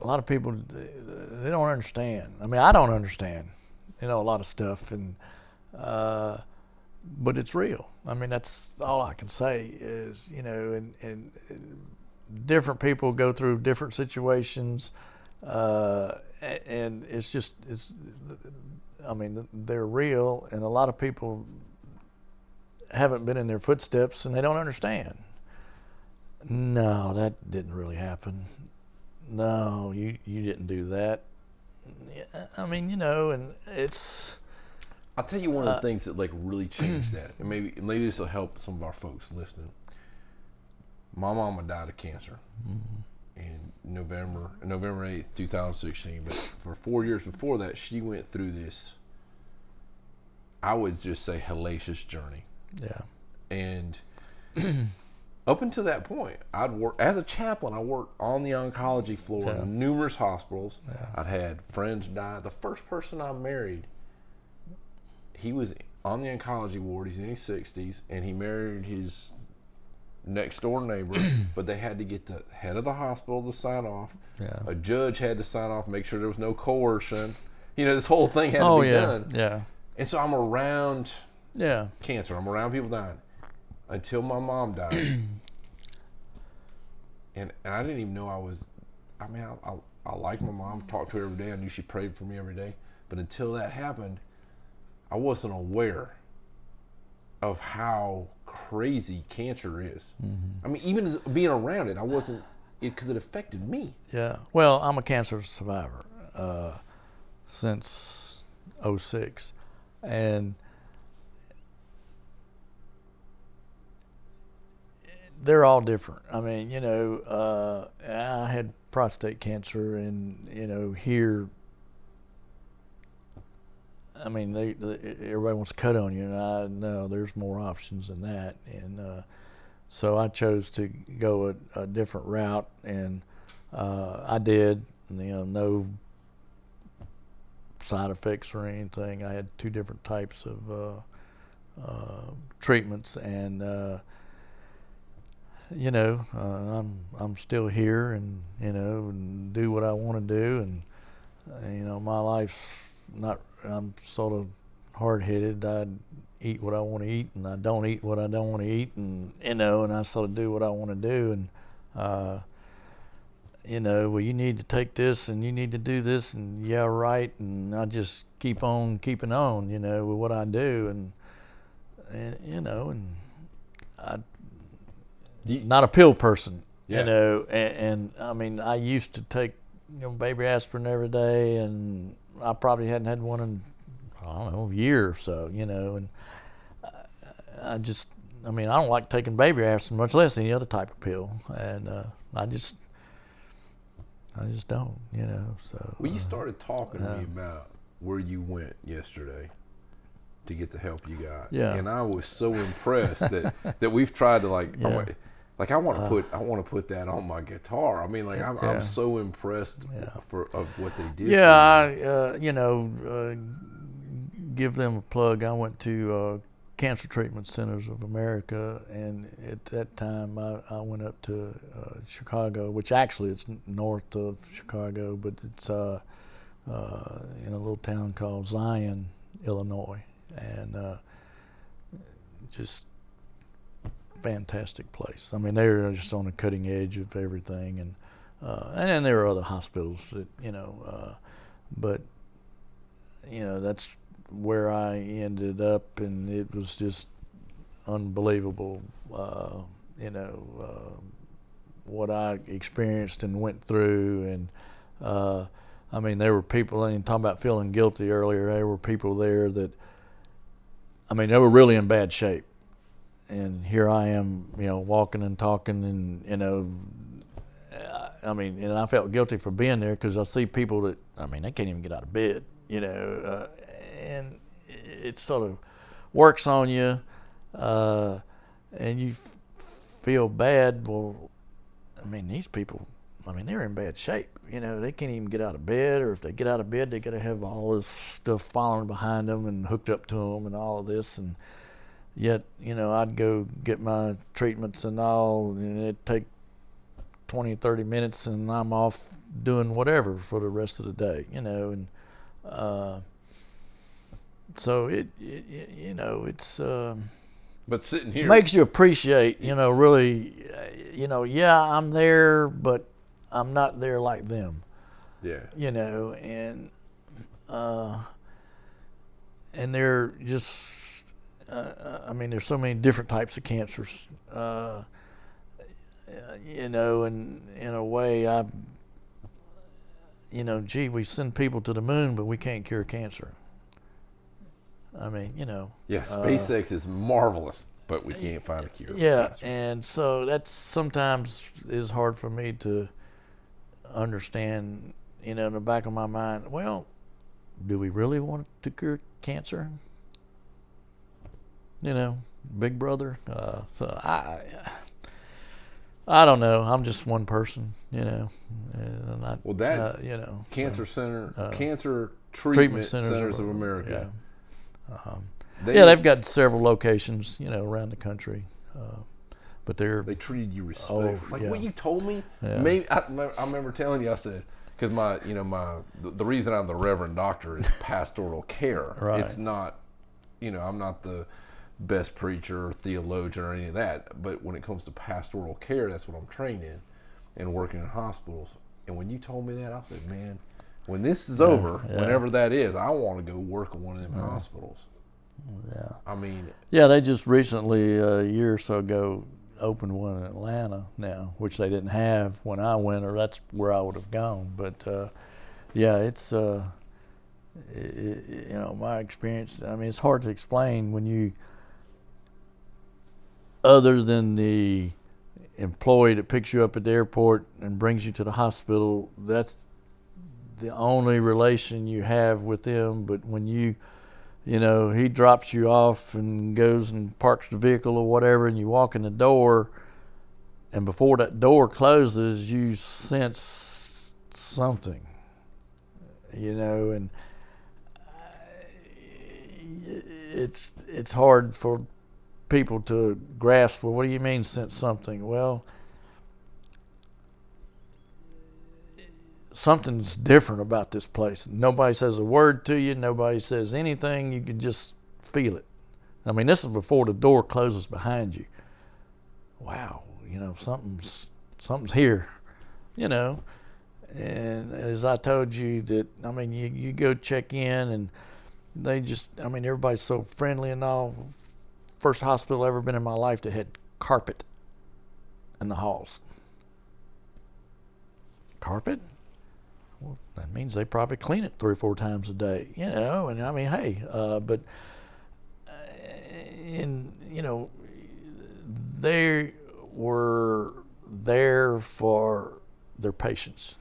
a lot of people they, don't understand. I mean, I don't understand, you know, a lot of stuff, and uh, but it's real. I mean, that's all I can say is you know, and and different people go through different situations, uh, and it's just it's. I mean, they're real, and a lot of people haven't been in their footsteps and they don't understand. No, that didn't really happen. No, you you didn't do that. I mean, you know, and it's I'll tell you one Uh, of the things that like really changed that, and maybe maybe this will help some of our folks listening. My mama died of cancer in November November eighth, two thousand sixteen. But for four years before that, she went through this. I would just say hellacious journey, yeah, and (clears throat) up until that point, I'd work as a chaplain. I worked on the oncology floor Yeah. in numerous hospitals. Yeah. I'd had friends die. The first person I married, he was on the oncology ward. He's in his sixties, and he married his next door neighbor. (coughs) but they had to get the head of the hospital to sign off. yeah. A judge had to sign off, make sure there was no coercion. You know, this whole thing had Oh to be yeah, done. yeah, And so I'm around yeah, cancer. I'm around people dying until my mom died. (clears throat) and and I didn't even know I was. I mean, I, I, I liked my mom, talked to her every day. I knew she prayed for me every day. But until that happened, I wasn't aware of how crazy cancer is. I mean, even being around it, I wasn't because it affected me. yeah. Well, I'm a cancer survivor uh, since '06, and they're all different. I mean, you know, uh, I had prostate cancer, and you know, here I mean, they, they, everybody wants to cut on you, and I know there's more options than that. And uh, so I chose to go a, a different route, and uh, I did. You know, no side effects or anything. I had two different types of uh, uh, treatments, and uh, you know, uh, I'm I'm still here, and you know, and do what I want to do, and uh, you know, my life's not. I'm sort of hard headed. I eat what I want to eat, and I don't eat what I don't want to eat, and you know, and I sort of do what I want to do, and uh, you know, well, you need to take this and you need to do this, and yeah, right, and I just keep on keeping on, you know, with what I do, and, and you know, and I, not a pill person, Yeah. you know, and, and I mean, I used to take, you know, baby aspirin every day, and I probably hadn't had one in, I don't know, a year or so, you know, and I- I just, I mean, I don't like taking baby aspirin, much less any other type of pill, and uh, I just, I just don't, you know. So Well, you uh, started talking to me about where you went yesterday to get the help you got. Yeah. And I was so impressed that, that we've tried to like, (laughs) Yeah. Like I want to put I want to put that on my guitar. I mean, like I'm, Yeah. I'm so impressed for of what they did. yeah, I, uh, you know, uh, give them a plug. I went to uh, Cancer Treatment Centers of America, and at that time I, I went up to uh, Chicago, which actually it's north of Chicago, but it's uh, uh, in a little town called Zion, Illinois, and uh, just fantastic place. I mean, they're just on the cutting edge of everything, and uh, and then there are other hospitals that you know, uh, but you know that's where I ended up, and it was just unbelievable. Uh, you know uh, what I experienced and went through, and uh, I mean there were people. Mean, talking about feeling guilty earlier. There were people there that, I mean, they were really in bad shape and here I am, you know, walking and talking, and you know, I mean, and I felt guilty for being there because I see people that, I mean, they can't even get out of bed, you know, uh, and it sort of works on you, uh, and you f- feel bad. Well, I mean, these people, I mean, they're in bad shape. You know, they can't even get out of bed, or if they get out of bed, they got to have all this stuff following behind them and hooked up to them and all of this, and yet you know i'd go get my treatments and all and it'd take 20 30 minutes and i'm off doing whatever for the rest of the day you know and uh, so it, it, you know it's um, But sitting here, makes you appreciate you know really uh, you know yeah i'm there but i'm not there like them. Yeah, you know, and uh, and they're just, uh, I mean, there's so many different types of cancers, uh, you know, and in a way, I, you know, gee, we send people to the moon, but we can't cure cancer. I mean, you know, yeah. SpaceX is marvelous, but we can't find a cure. yeah, and so that's sometimes is hard for me to understand. You know, in the back of my mind, well, do we really want to cure cancer? You know, Big Brother. Uh, so I, I don't know. I'm just one person. You know, and I, Well, that uh, you know, so- Cancer Center, uh, Cancer Treatment, treatment centers, Centers, of America. Yeah. They, yeah, they've got several locations, you know, around the country, uh, but they're They treated you respect. Oh, like yeah. what you told me. Yeah. Maybe I, remember- I remember telling you. I said because my you know my the, the reason I'm the Reverend Doctor is pastoral care. (laughs) Right. It's not you know I'm not the best preacher or theologian or any of that. But when it comes to pastoral care, that's what I'm trained in, and working in hospitals. And when you told me that, I said, man. When this is over, yeah. whenever that is, I want to go work in one of them hospitals. yeah. I mean, Yeah, they just recently, a year or so ago, opened one in Atlanta now, which they didn't have when I went, or that's where I would have gone. But uh, yeah, it's uh, i i you know my experience. I mean, it's hard to explain when you, other than the employee that picks you up at the airport and brings you to the hospital. That's the only relation you have with them. But when you you know, he drops you off and goes and parks the vehicle or whatever, and you walk in the door, and before that door closes, you sense something, you know, and uh, it's it's hard for people to grasp. Well, what do you mean sense something? Well, something's different about this place. Nobody says a word to you. Nobody says anything. You can just feel it. I mean, this is before the door closes behind you. Wow, you know something's something's here, (laughs) you know. And as I told you that, I mean, you you go check in and they just, I mean, everybody's so friendly and all. First hospital ever been in my life that had carpet in the halls. Carpet? Well, that means they probably clean it three or four times a day, you know. And I mean, hey, uh, but uh, in you know, they were there for their patients.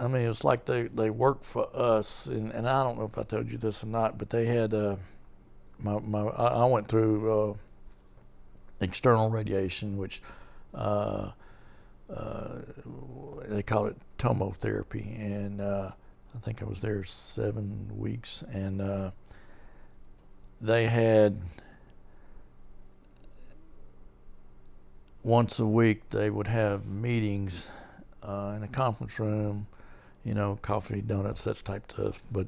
I mean, it's like they, they work for us, and, and I don't know if I told you this or not, but they had uh, my my I went through uh, external radiation, which uh, uh, they call it tomotherapy, and uh, I think I was there seven weeks, and uh, they had once a week they would have meetings in a conference room you know, coffee, donuts, that type stuff. But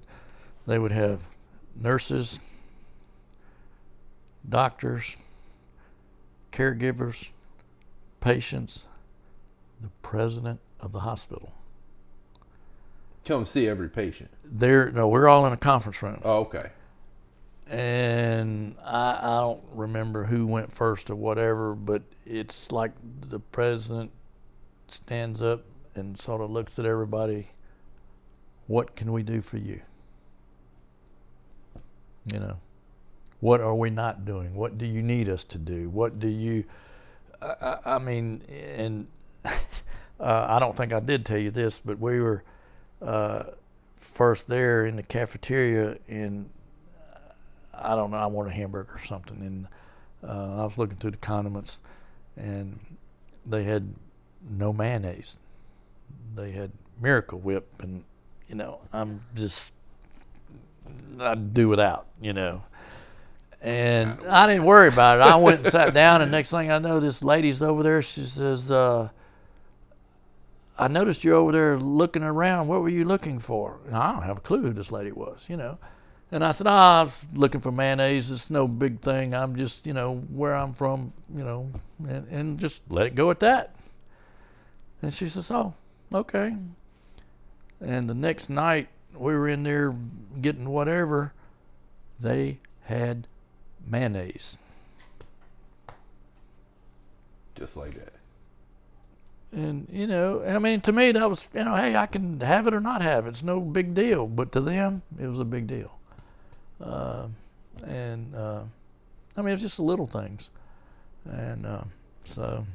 they would have nurses, doctors, caregivers, patients, the president of the hospital. Come see every patient. There, no, we're all in a conference room. Oh, okay. And I, I don't remember who went first or whatever, but it's like the president stands up and sort of looks at everybody what can we do for you? You know, what are we not doing? What do you need us to do? What do you, I, I mean, and (laughs) uh, I don't think I did tell you this, but we were uh, first there in the cafeteria and I don't know, I wanted a hamburger or something. And uh, I was looking through the condiments and they had no mayonnaise. They had Miracle Whip and you know, I'm just I'd do without, you know. And I didn't worry about it. I went and sat down, and next thing I know, this lady's over there. She says, uh, "I noticed you over there looking around. What were you looking for?" And I don't have a clue who this lady was, you know. And I said, oh, I was looking for mayonnaise. It's no big thing. I'm just, you know, where I'm from, you know, and, and just let it go at that." And she says, "Oh, okay." And the next night we were in there getting whatever, they had mayonnaise. Just like that. And you know, I mean, to me that was you know, hey, I can have it or not have it. It's no big deal. But to them, it was a big deal. Uh, and uh, I mean, it's just the little things. And uh, so,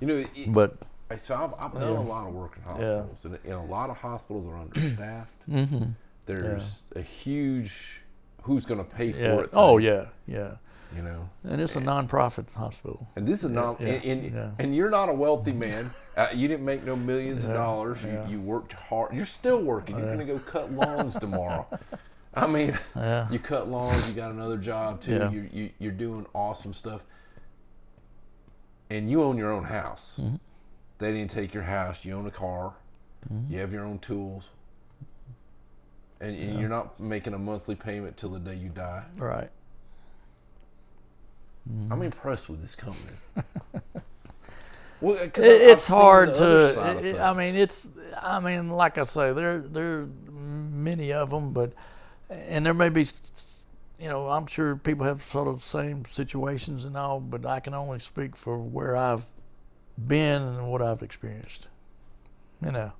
you know, it, but so I've, I've done yeah. a lot of work in hospitals, yeah. and, and, a lot of hospitals are understaffed. mm-hmm. There's yeah. a huge who's going to pay for it. Oh yeah, yeah. You know, and it's a nonprofit hospital. And this is not, and, and, and, you're not a wealthy man. (laughs) Uh, you didn't make no millions of dollars. You, you worked hard. You're still working. You're going to go cut lawns tomorrow. I mean, (laughs) you cut lawns. You got another job too. You, you, you're doing awesome stuff, and you own your own house. Mm-hmm they didn't take your house. You own a car. Mm-hmm. You have your own tools. And, and yeah. you're not making a monthly payment till the day you die. Right. Mm-hmm. I'm impressed with this company. (laughs) well, it's hard to. It, I mean, it's. I mean, like I say, there there are many of them, but and there may be. You know, I'm sure people have sort of the same situations and all, but I can only speak for where I've been and what I've experienced. You know,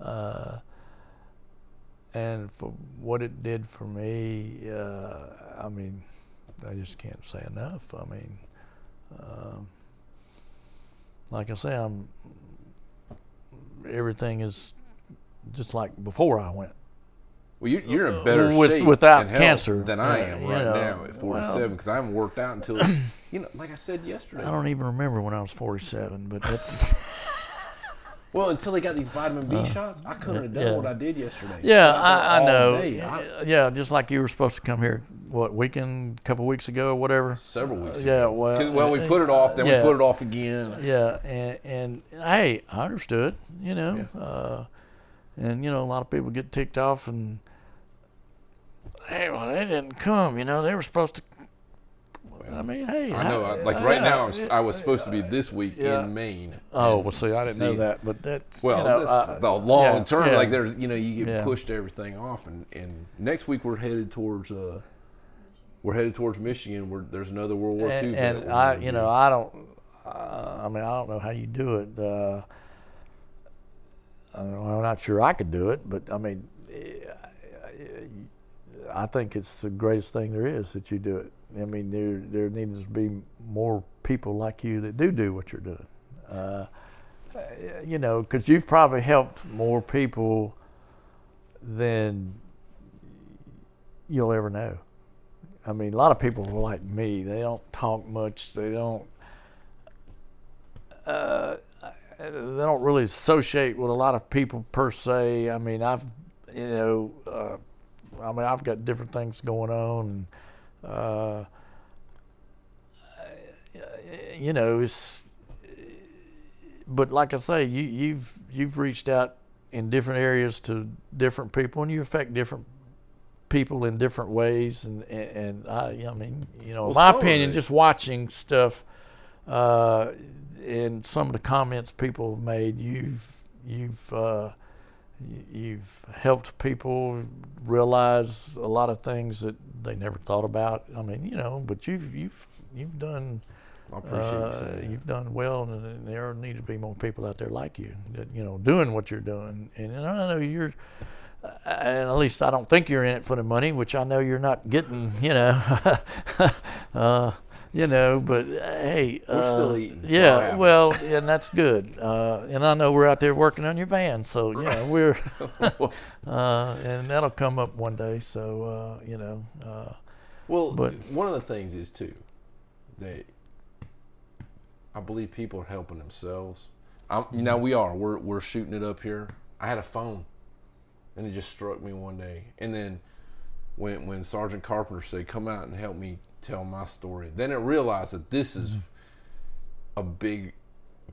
uh, and for what it did for me, uh, I mean, I just can't say enough. I mean, um, like I say, I'm everything is just like before I went. Well, you're, you're in better With- shape without cancer, than I uh, am you right know, now at 47 because I haven't worked out until, (coughs) you know, like I said yesterday. I don't even remember when I was 47, but that's (laughs) Well, until they got these vitamin B shots, I couldn't have done Uh, yeah. what I did yesterday. yeah, Sat there I, I know. I- yeah, just like you were supposed to come here, what weekend, a couple weeks ago, or whatever. several weeks yeah, ago. well, 'Cause- well, we put it off, then yeah. we put it off again. Yeah, and, and hey, I understood, you know, uh, and you know, a lot of people get ticked off, and hey, well, they didn't come, you know, they were supposed to. I mean, hey, I know. I, like I- right now, I was, I was supposed to be this week Yeah. in Maine. Oh well, see, I didn't know that, but that's Well, you know, this, uh, the long yeah, term, yeah. like there's, you know, you get Yeah. pushed everything off, and, and next week we're headed towards, uh, we're headed towards Michigan. Where there's another World War II. and, and I, you know, I don't. Uh, I mean, I don't know how you do it. Uh, I don't know, I'm not sure I could do it, but I mean, I think it's the greatest thing there is that you do it. I mean, there there needs to be more people like you that do do what you're doing. Uh, you know, because you've probably helped more people than you'll ever know. I mean, a lot of people are like me. They don't talk much. They don't. Uh, they don't really associate with a lot of people per se. I mean, I've, you know, uh, I mean, I've got different things going on, and uh, you know, it's. But like I say, you, you've you've reached out in different areas to different people, and you affect different people in different ways. And and, and I, I mean, you know, Well, my of opinion, just watching stuff, uh, and some of the comments people have made, you've you've uh, you've helped people realize a lot of things that they never thought about. I mean, you know, but you've you've you've done I appreciate you uh, that. you've done well, and, there need to be more people out there like you that you know doing what you're doing. And, and I know you're, and at least I don't think you're in it for the money, which I know you're not getting. You know, (laughs) uh, you know, but uh, hey, We're uh, still eating, so yeah, well, and that's good. Uh, and I know we're out there working on your van, so you know we're, (laughs) (laughs) uh, and that'll come up one day. So uh, you know. Uh, Well, But- one of the things is too that I believe people are helping themselves. I'm, you know, we are. We're we're shooting it up here. I had a phone, and it just struck me one day. And then when when Sergeant Carpenter said, "Come out and help me tell my story," then I realized that this is mm-hmm. a big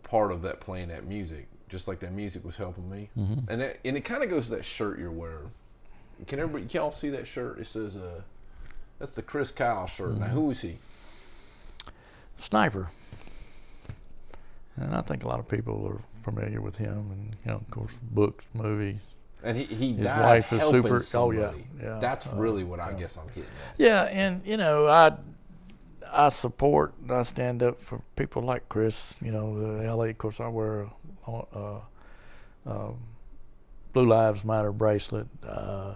part of that playing that music, just like that music was helping me. Mm-hmm. And that and it kind of goes to that shirt you're wearing. Can everybody, can y'all see that shirt? It says, uh, that's the Chris Kyle shirt. Now, mm-hmm. who is he? Sniper. And I think a lot of people are familiar with him, and you know, of course, books, movies. And he, he His wife is super- oh, yeah, yeah, That's uh, really what I guess I'm getting at. Yeah, and you know, I I support, and I stand up for people like Chris. You know, the LA. Of course, I wear a, uh um, Blue Lives Matter bracelet. Uh,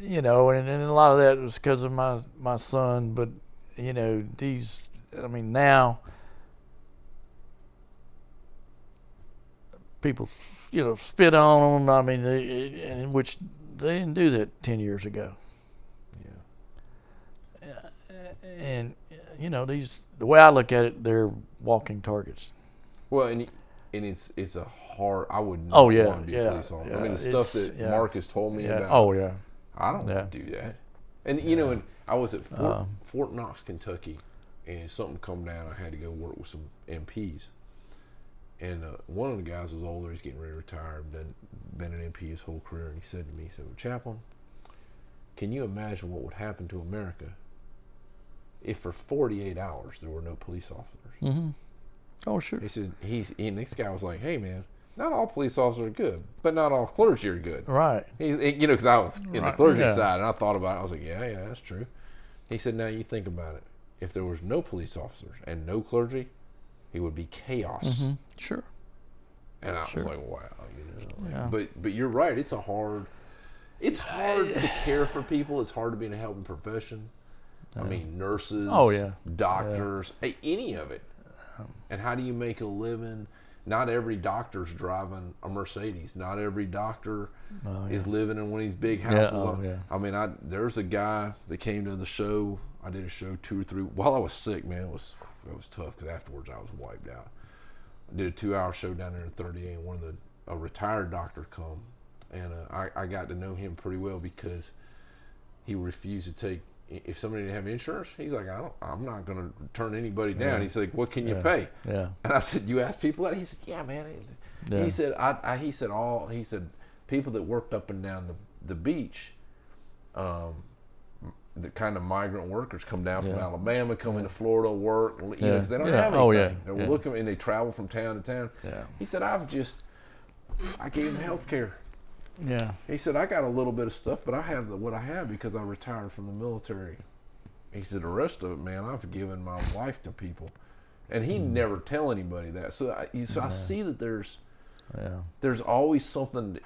you know, and, and a lot of that was because of my my son. But you know, these. I mean, now people, you know, spit on them. I mean, they, which they didn't do that ten years ago. Yeah. and you know these the way I look at it, they're walking targets. Well, and, and it's it's a hard. I would not Oh, yeah, want to be yeah, a police officer. I mean, the stuff that yeah. Mark has told me Yeah. about. Oh yeah. I don't Yeah. do that. And you know, and I was at Fort, Um, Fort Knox, Kentucky, and something come down. I had to go work with some MPs, and uh, one of the guys was older. He's getting ready to retire. Been been an MP his whole career, and he said to me, he said, well, "Chaplain, can you imagine what would happen to America if for 48 hours there were no police officers?" Mm-hmm. Oh sure. He said, "He's." And this guy was like, "Hey, man." Not all police officers are good, but not all clergy are good. Right. He's, you know, because I was in the clergy yeah. side, and I thought about it. I was like, yeah, yeah, that's true. He said, now you think about it. If there was no police officers and no clergy, it would be chaos. Mm-hmm. Sure. And I Sure. was like, wow, you know. Yeah. But but you're right. It's a hard. It's hard to (sighs) care for people. It's hard to be in a helping profession. I mean, nurses. Oh, yeah. Doctors. Hey, any of it. And how do you make a living? not every doctor's driving a Mercedes. Not every doctor Oh, is living in one of these big houses. oh, yeah. I mean, I there's a guy that came to the show. I did a show two or three while I was sick. Man, it was it was tough because afterwards I was wiped out. I did a two-hour show down there in 38. And one of the a retired doctor come, and uh, I I got to know him pretty well because he refused to take. If somebody didn't have insurance, he's like, I don't, I'm not going to turn anybody down. He's like, What can you Yeah. pay? Yeah. And I said, "You ask people that?" He said, "Yeah, man." Yeah. He said, I, I." He said, "All." He said, "People that worked up and down the the beach, um, the kind of migrant workers come down from Yeah. Alabama, come into Florida, work, you know, Yeah. 'cause they don't Yeah. have oh, anything. Oh, yeah. They're Yeah. looking and they travel from town to town." Yeah. He said, "I've just, I gave them health care." Yeah. He said, "I got a little bit of stuff, but I have the, what I have because I retired from the military." He said, "The rest of it, man, I've given my life to people," and he hmm. never tell anybody that. So, I, you, so I see that there's Yeah. there's always something.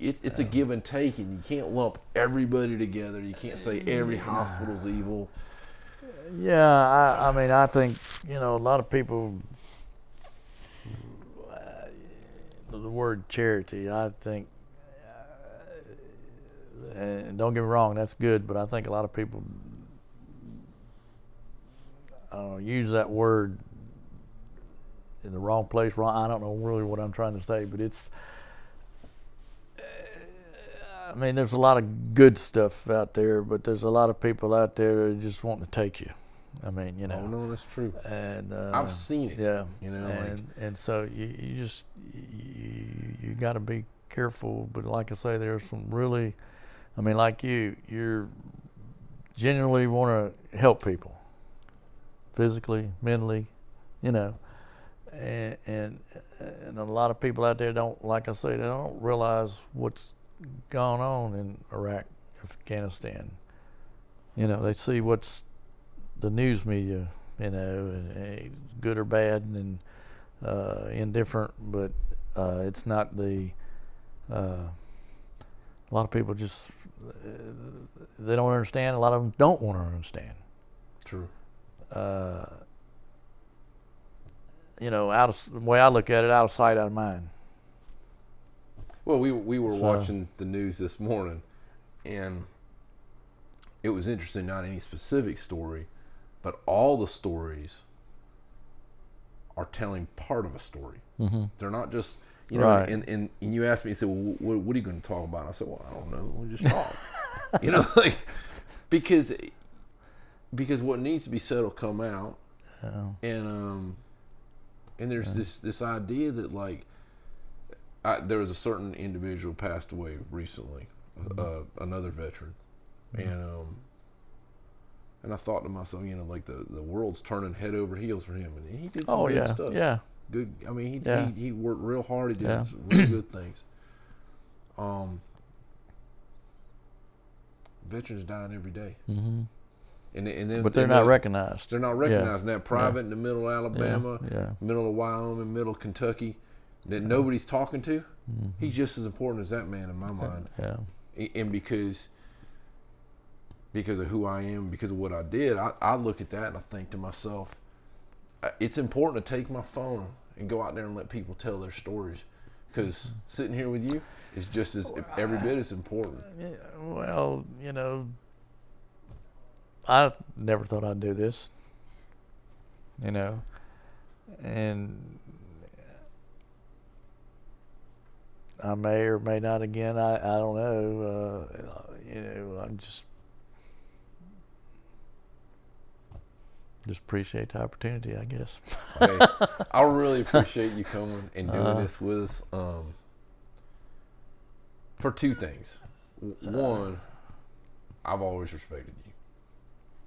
It, it's a give and take, and you can't lump everybody together. You can't say every hospital's evil. Yeah, I, I mean, I think you know a lot of people. uh, The word charity, I think, uh, and don't get me wrong, that's good, but I think a lot of people I don't know, use that word in the wrong place. Wrong. I don't know really what I'm trying to say, but it's. I mean, there's a lot of good stuff out there, but there's a lot of people out there that just want to take you. I mean, you know, Oh no, that's true. and uh, I've seen it. yeah, you know, like- and and so you, you just you, you got to be careful. But like I say, there's some really, I mean, like you, you're genuinely want to help people, physically, mentally, you know, and and and a lot of people out there don't, like I say, they don't realize what's gone on in Iraq, Afghanistan. You know, they see what's the news media, you know, good or bad and uh, indifferent, but uh, it's not the. Uh, a lot of people just uh, they don't understand. A lot of them don't want to understand. True. Uh, you know, out of the way I look at it, out of sight, out of mind. Well, we we were So- watching the news this morning, and it was interesting. Not any specific story, but all the stories are telling part of a story. Mm-hmm. They're not just you know. Right. And, and and you asked me, you said, "Well, what, what are you going to talk about?" And I said, "Well, I don't know. We'll just talk." (laughs) you know, like because because what needs to be said will come out, Yeah. and um, and there's this this idea that like I, there was a certain individual passed away recently, uh, another veteran, and um, and I thought to myself, you know, like the the world's turning head over heels for him, and he did some Oh good yeah, stuff. yeah, Good. I mean, he, Yeah. he he worked real hard. He did Yeah. some really good things. Um, veterans dying every day, hmm and and then but they're not recognized. They're not recognizing that private in the middle of Alabama, yeah. middle of Wyoming, middle of Kentucky, that nobody's talking to. Mm-hmm. He's just as important as that man in my mind, Yeah, and because because of who I am, because of what I did, I, I look at that and I think to myself, uh, it's important to take my phone and go out there and let people tell their stories, because sitting here with you is just as every bit as important. Well, you know, I never thought I'd do this. You know, and I may or may not again. I, I don't know. Uh, you know, I'm just just appreciate the opportunity, I guess. hey, (laughs) I really appreciate you coming and doing Uh-huh. this with us. Um, for two things. One, I've always respected you.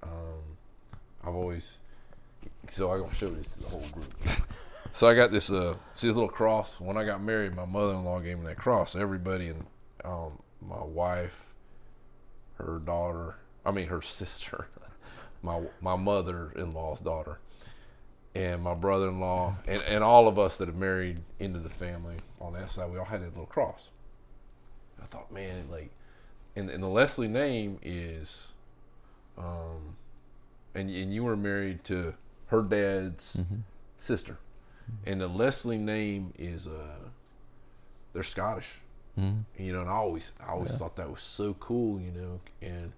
Um, I've always. So I'm gonna show this to the whole group. (laughs) So I got this. Uh, see this little cross. When I got married, my mother-in-law gave me that cross. Everybody and um, my wife, her daughter. I mean, her (laughs) sister. My my mother-in-law's daughter and my brother-in-law and, and all of us that have married into the family on that side, we all had that little cross. I thought, man, like, and, and the Leslie name is, um, and and you were married to her dad's sister, and the Leslie name is uh, they're Scottish. Mm-hmm. You know, and I always I always thought that was so cool. You know, and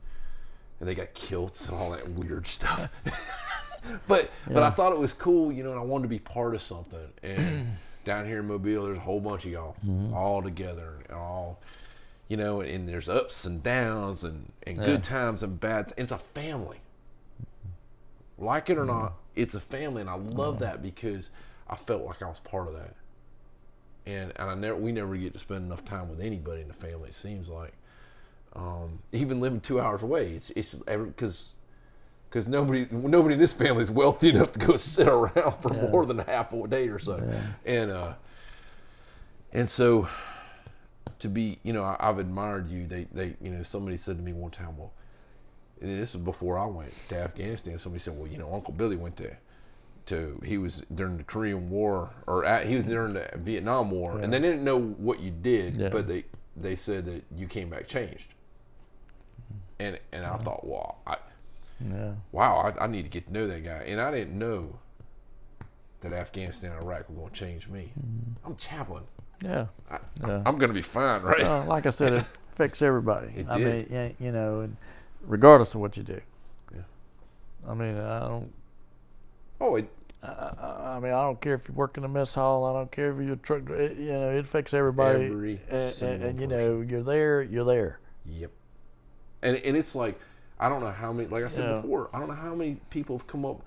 and they got kilts and all that weird stuff. (laughs) but but I thought it was cool. You know, and I wanted to be part of something. And (clears throat) down here in Mobile, there's a whole bunch of y'all Mm-hmm. all together and all. You know, and there's ups and downs and, and Yeah. good times and bad. It's a family like it or Mm-hmm. not, it's a family, and I love that because I felt like I was part of that. And and I never we never get to spend enough time with anybody in the family. It seems like, um, even living two hours away, it's it's because because nobody nobody in this family is wealthy (laughs) enough to go (laughs) sit around for more than half a day or so, and uh, and so to be you know I, I've admired you. They they you know somebody said to me one time, well this was before I went to Afghanistan. Somebody said, "Well, you know, Uncle Billy went to, to he was during the Korean War or at, he was during the Vietnam War, and they didn't know what you did, Yeah. but they they said that you came back changed." Mm-hmm. And and I thought, wow, I, Yeah. wow, I, I need to get to know that guy, and I didn't know that Afghanistan and Iraq were going to change me. Mm-hmm. I'm chaplain. Yeah. I, Yeah. I'm going to be fine, right? Uh, like I said, it (laughs) affects everybody. It I did. mean, you know, and regardless of what you do. Yeah. I mean, I don't. oh, it, I, I mean, I don't care if you work in a mess hall. I don't care if you're a truck. It, you know, it affects everybody. Every and, and, and you know, you're there. You're there. Yep. And and it's like I don't know how many like I said Yeah. before, I don't know how many people have come up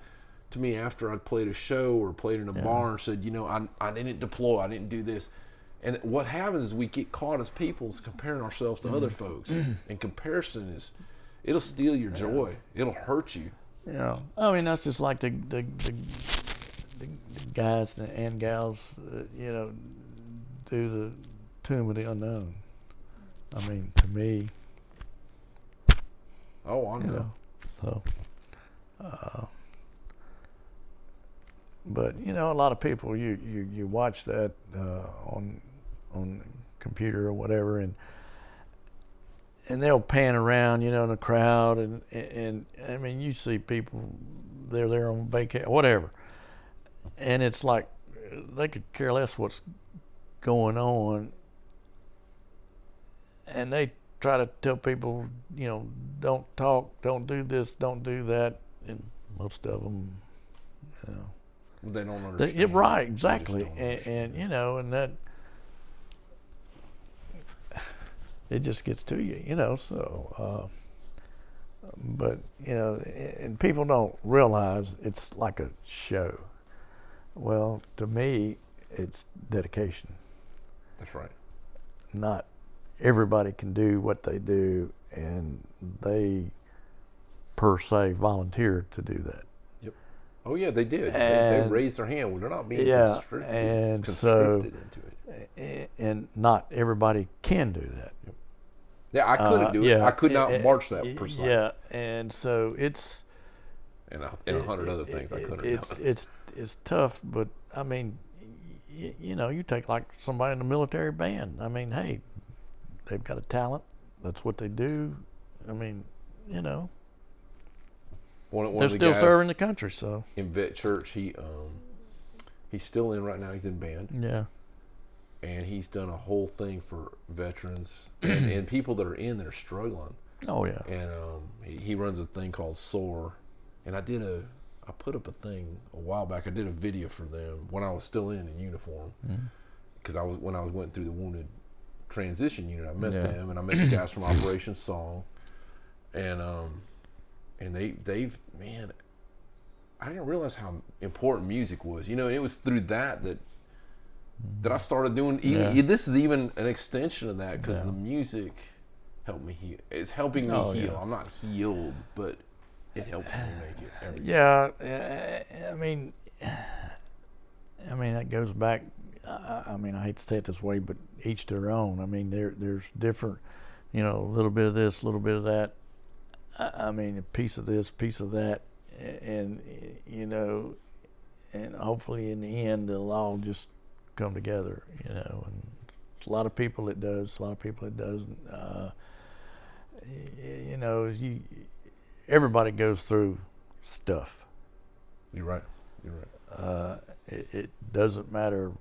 to me after I'd played a show or played in a bar and said, you know, I I didn't deploy, I didn't do this. And what happens is we get caught as peoples comparing ourselves to Mm-hmm. other folks. and comparison is it'll steal your joy. It'll hurt you. Know, I mean, that's just like the the, the, the, the guys and gals, uh, you know, do the Tomb of the Unknown. I mean, to me, Oh, I know. you know, so. Uh, but you know, a lot of people you you, you watch that uh, on on the computer or whatever, and and they'll pan around, you know, in the crowd, and and, and I mean, you see people they're there on vacation, whatever, and it's like they could care less what's going on, and they try to tell people, you know, don't talk, don't do this, don't do that, and most of them, you know, They don't they, understand. yeah, right, exactly, and, and you know, and that it just gets to you, you know. So, uh, but you know, and people don't realize it's like a show. Well, to me, it's dedication. That's right. Not everybody can do what they do, and they per se volunteer to do that. Yep. Oh yeah, they did. They, they raised their hand. Well, they're not being Yeah, constricted, and so- into it. And not everybody can do that. Yeah, I couldn't Uh, do it. yeah, I could not eh, march that precise. Yeah, and so it's and a, and a hundred other things I couldn't It's have. it's it's tough, but I mean, y- you know, you take like somebody in the military band. I mean, hey, they've got a talent. That's what they do. I mean, you know, One, one they're the still serving the country. So in vet church. He um, he's still in right now. He's in band, yeah, and he's done a whole thing for veterans and, (clears throat) and people that are in there struggling. oh yeah, And um, he, he runs a thing called SOAR, and I did a I put up a thing a while back. I did a video for them when I was still in in uniform, because I was when I was went through the wounded transition unit. I met Yeah. them, and I met (clears throat) the guys from Operation Song, and um, and they they've man, I didn't realize how important music was. You know, and it was through that that that I started doing. Even Yeah. this is even an extension of that because Yeah. the music helped me heal. It's helping me Oh, heal. yeah. I'm not healed, but it helps me make it. Every yeah. uh, I mean, I mean that goes back. I, mean, I hate to say it this way, but each to their own. I mean, there there's different. You know, a little bit of this, a little bit of that. I, I mean, a piece of this, piece of that, and you know, and hopefully in the end it'll all just come together. You know, and a lot of people it does, a lot of people it doesn't. Uh, you know, you everybody goes through stuff. You're right. You're right. Uh, it, it, doesn't matter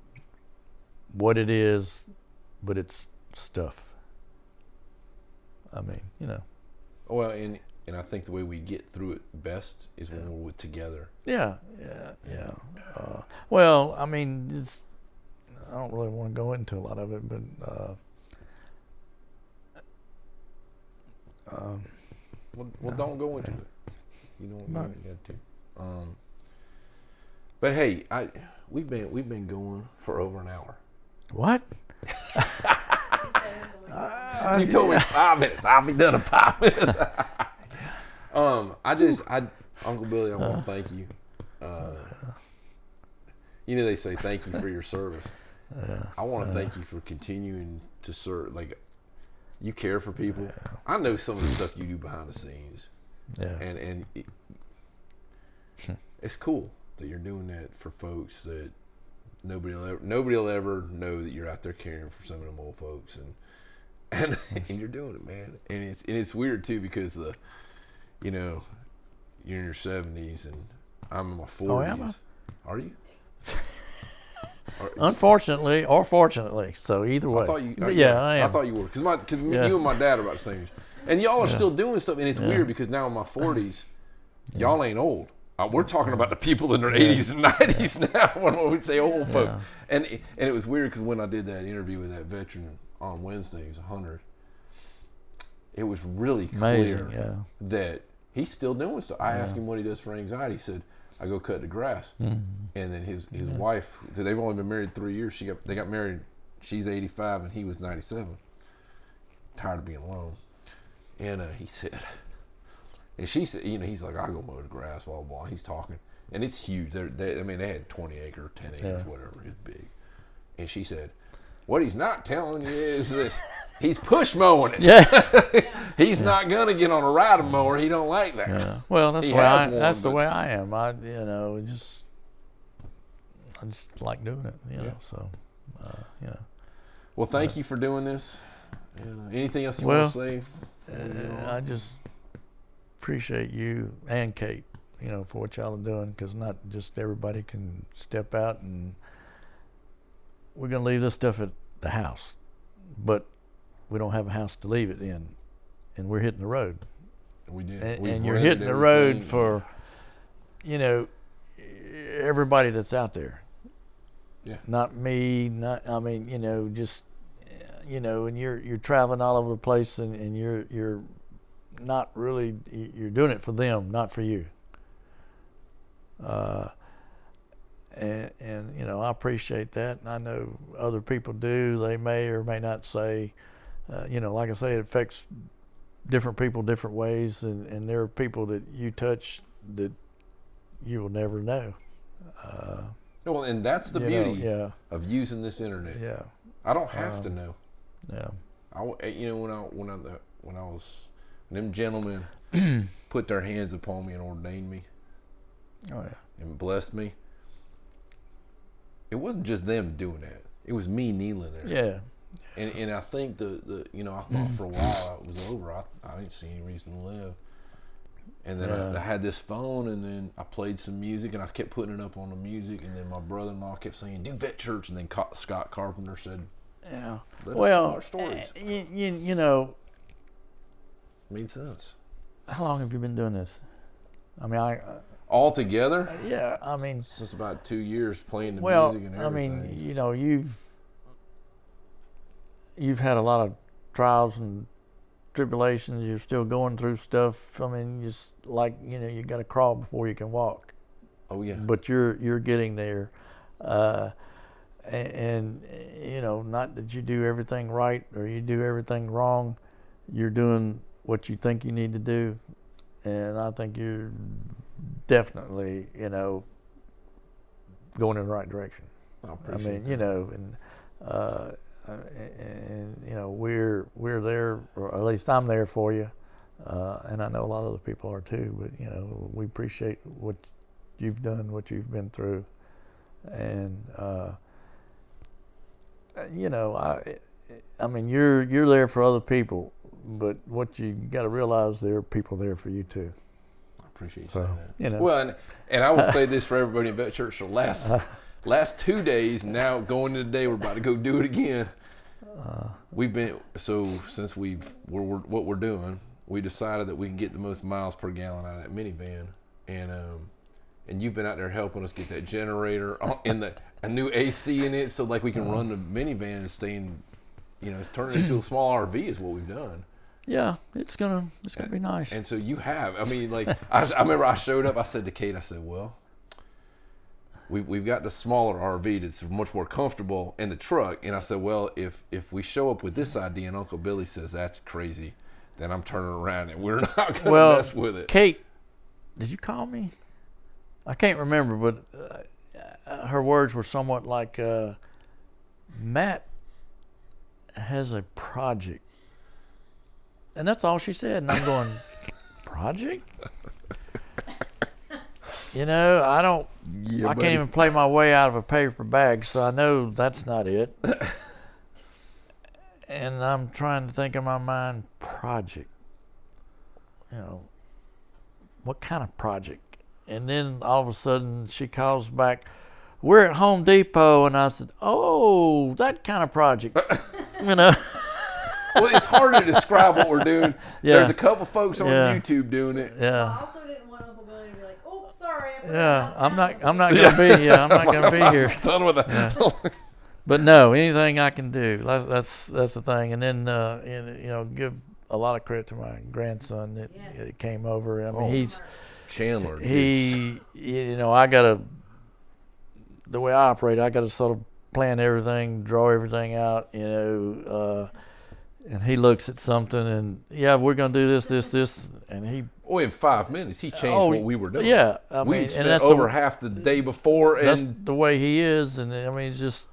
what it is, but it's stuff. I mean, you know. Well, and and I think the way we get through it best is when we're with together. Yeah, yeah, yeah. Uh, well, I mean, it's, I don't really want to go into a lot of it, but uh, um, Well, well don't go into yeah. it. You don't, ain't got to. Um, but hey, I we've been we've been going for over an hour. what? (laughs) you told me five minutes. I'll be done in five minutes. (laughs) um, I just, I, Uncle Billy, I want to thank you. Uh, you know, they say thank you for your service. I want to uh, thank you for continuing to serve. Like, you care for people. I know some of the stuff you do behind the scenes, Yeah, and and it, (laughs) it's cool that you're doing that for folks that nobody will ever nobody will ever know that you're out there caring for some of them old folks and (laughs) and mm-hmm. and you're doing it, man. And it's and it's weird too because the, you know, you're in your seventies and I'm in my forties. Oh, am forties. Are you? (laughs) Unfortunately or fortunately, so either way. I thought you. But uh, yeah, I am. I thought you were because my because Yeah. you and my dad are about the same. And y'all are still doing stuff, and it's weird because now in my forties, y'all ain't old. Uh, we're talking about the people in their 80s and 90s now (laughs) when we say old folks. Yeah. And and it was weird because when I did that interview with that veteran on Wednesday, he was 100. It was really Amazing, clear yeah. that he's still doing stuff. I asked him what he does for anxiety. He said, "I go cut the grass." Mm-hmm. And then his his wife, so they've only been married three years. She got they got married. She's 85 and he was 97. Tired of being alone. And uh, he said, and she said, you know, he's like, I go mow the grass, blah blah. blah. He's talking, and it's huge. They're, they, I mean, they had 20 acre, 10 acres, Yeah. whatever. It's big. And she said, what he's not telling you is that (laughs) he's push mowing it. Yeah. (laughs) he's not gonna get on a riding mower. He don't like that. Yeah. Well, that's He the way I, one, that's the way I am. I you know just I just like doing it. You know. Yeah. So uh, yeah. Well, thank you for doing this. And, uh, anything else you Well, want to say? Uh, I just appreciate you and Kate, you know, for what y'all are doing because not just everybody can step out and we're gonna leave this stuff at the house, but we don't have a house to leave it in, and we're hitting the road, We did. and, and you're hitting the road for, you know, everybody that's out there. Yeah. Not me. Not I mean, you know, just uh, you know, and you're you're traveling all over the place, and, and you're you're not really you're doing it for them, not for you. Uh, and and you know, I appreciate that, and I know other people do. They may or may not say, uh, you know, like I say, it affects different people different ways, and and there are people that you touch that you will never know. Uh, Well, and that's the you know, beauty yeah, of using this internet. yeah, I don't have Um, to know. yeah. I, eh, you know, when I when I when I was when them gentlemen (clears throat) put their hands upon me and ordained me Oh yeah. and blessed me, it wasn't just them doing that. It was me kneeling there. Yeah. And and I think the, the you know I thought for a while it was over. I, I didn't see any reason to live. And then I, Yeah. I had this phone, and then I played some music, and I kept putting it up on the music. And then my brother-in-law kept saying, "Do vet church," and then Co- Scott Carpenter said, Yeah. Well, stories. uh, you, you, you know, "Made sense." how long have you been doing this? I mean, I, uh, All together, yeah, I mean, since about two years playing the well, music and everything. I mean, you know, you've you've had a lot of trials and tribulations. You're still going through stuff. I mean, just like you know, you got to crawl before you can walk. oh yeah, but you're you're getting there uh, and, and you know not that you do everything right or you do everything wrong you're doing what you think you need to do and i think you're definitely you know going in the right direction I i mean that. you know and uh, uh, and you know we're we're there or at least i'm there for you uh, and I know a lot of other people are too. But you know, we appreciate what you've done, what you've been through, and uh, you know, I, I mean, you're you're there for other people, but what you got to realize, there are people there for you too. I appreciate you So, saying that. you know. Well, and, and I will say this for everybody in Vet Church: the last (laughs) last two days. Now going into today, we're about to go do it again. We've been so since we've we're, we're, what we're doing. We decided that we can get the most miles per gallon out of that minivan, and um, and you've been out there helping us get that generator in the a new AC in it, so like we can run the minivan and stay in, you know, turn it into a small RV is what we've done. Yeah, it's gonna it's gonna be nice. And so you have. I mean, like (laughs) I, I remember I showed up. I said to Kate, I said, "Well, we we've got the smaller RV that's much more comfortable in the truck." And I said, "Well, if if we show up with this idea and Uncle Billy says that's crazy, then I'm turning around and we're (laughs) not gonna well, mess with it." Kate, did you call me? I can't remember, but uh, her words were somewhat like, uh, "Matt has a project," and that's all she said. And I'm going, (laughs) "Project." You know, I don't. Yeah, I buddy. can't even play my way out of a paper bag, so I know that's not it. (laughs) and I'm trying to think in my mind, project. You know, what kind of project? And then all of a sudden she calls back, we're at Home Depot. And I said, oh, that kind of project. (laughs) you know, well, it's hard to describe what we're doing. (laughs) Yeah. There's a couple folks on Yeah. YouTube doing it. yeah. Yeah, I'm not. I'm not gonna (laughs) be. Yeah, I'm not gonna be here. (laughs) (laughs) Done with it. But no, anything I can do. That's that's, that's the thing. And then uh, and, you know, give a lot of credit to my grandson that, Yes. that came over. I mean, Oh. he's Chandler. he. You know, I gotta the way I operate. I gotta sort of plan everything, draw everything out. You know, uh, and he looks at something and yeah, we're gonna do this, this, this, and he. Oh, in five minutes, he changed Oh, what we were doing. Yeah, I we mean, had spent and that's over the, half the day before, and that's the way he is, and I mean, just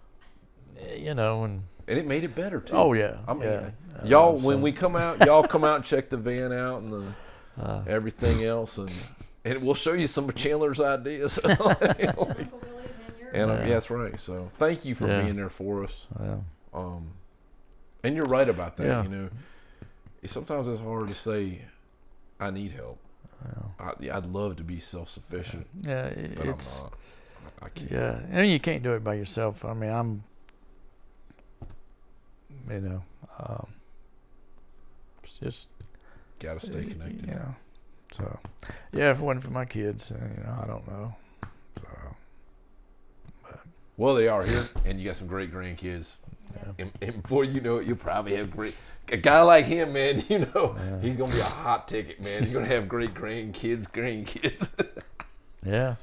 you know, and and it made it better too. oh yeah, I mean, yeah. y'all Uh, when so- we come out, y'all come out and check the van out and the, Uh. everything else, and and we'll show you some of Chandler's ideas. (laughs) and Uncle Billy's and yours. um, Yeah. yeah, that's right. So thank you for Yeah. being there for us. Yeah. Um, and you're right about that. Yeah. You know, sometimes it's hard to say, "I need help." I, yeah, I'd love to be self sufficient, Yeah, but it's I'm not. I can't. yeah, and you can't do it by yourself. I mean, I'm, you know, um, it's just Got to stay connected. you know, so yeah. If it wasn't for my kids, uh, you know, I don't know. So Well, they are here, and you got some great grandkids. And, and before you know it, you'll probably have great. A guy like him, man, (laughs) you know, he's gonna be a hot ticket, man. He's gonna have great grandkids, grandkids. (laughs) yeah,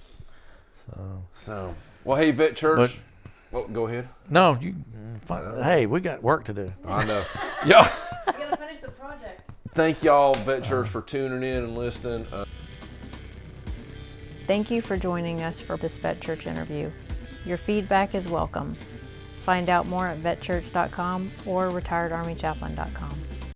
so so, well, hey, Vet Church. oh, go ahead. no, you. fi- hey, we got work to do. I know. yeah. You gotta finish the project. Thank y'all, Vet Church, for tuning in and listening. Uh, Thank you for joining us for this Vet Church interview. Your feedback is welcome. Find out more at vetchurch.com or retiredarmychaplain.com.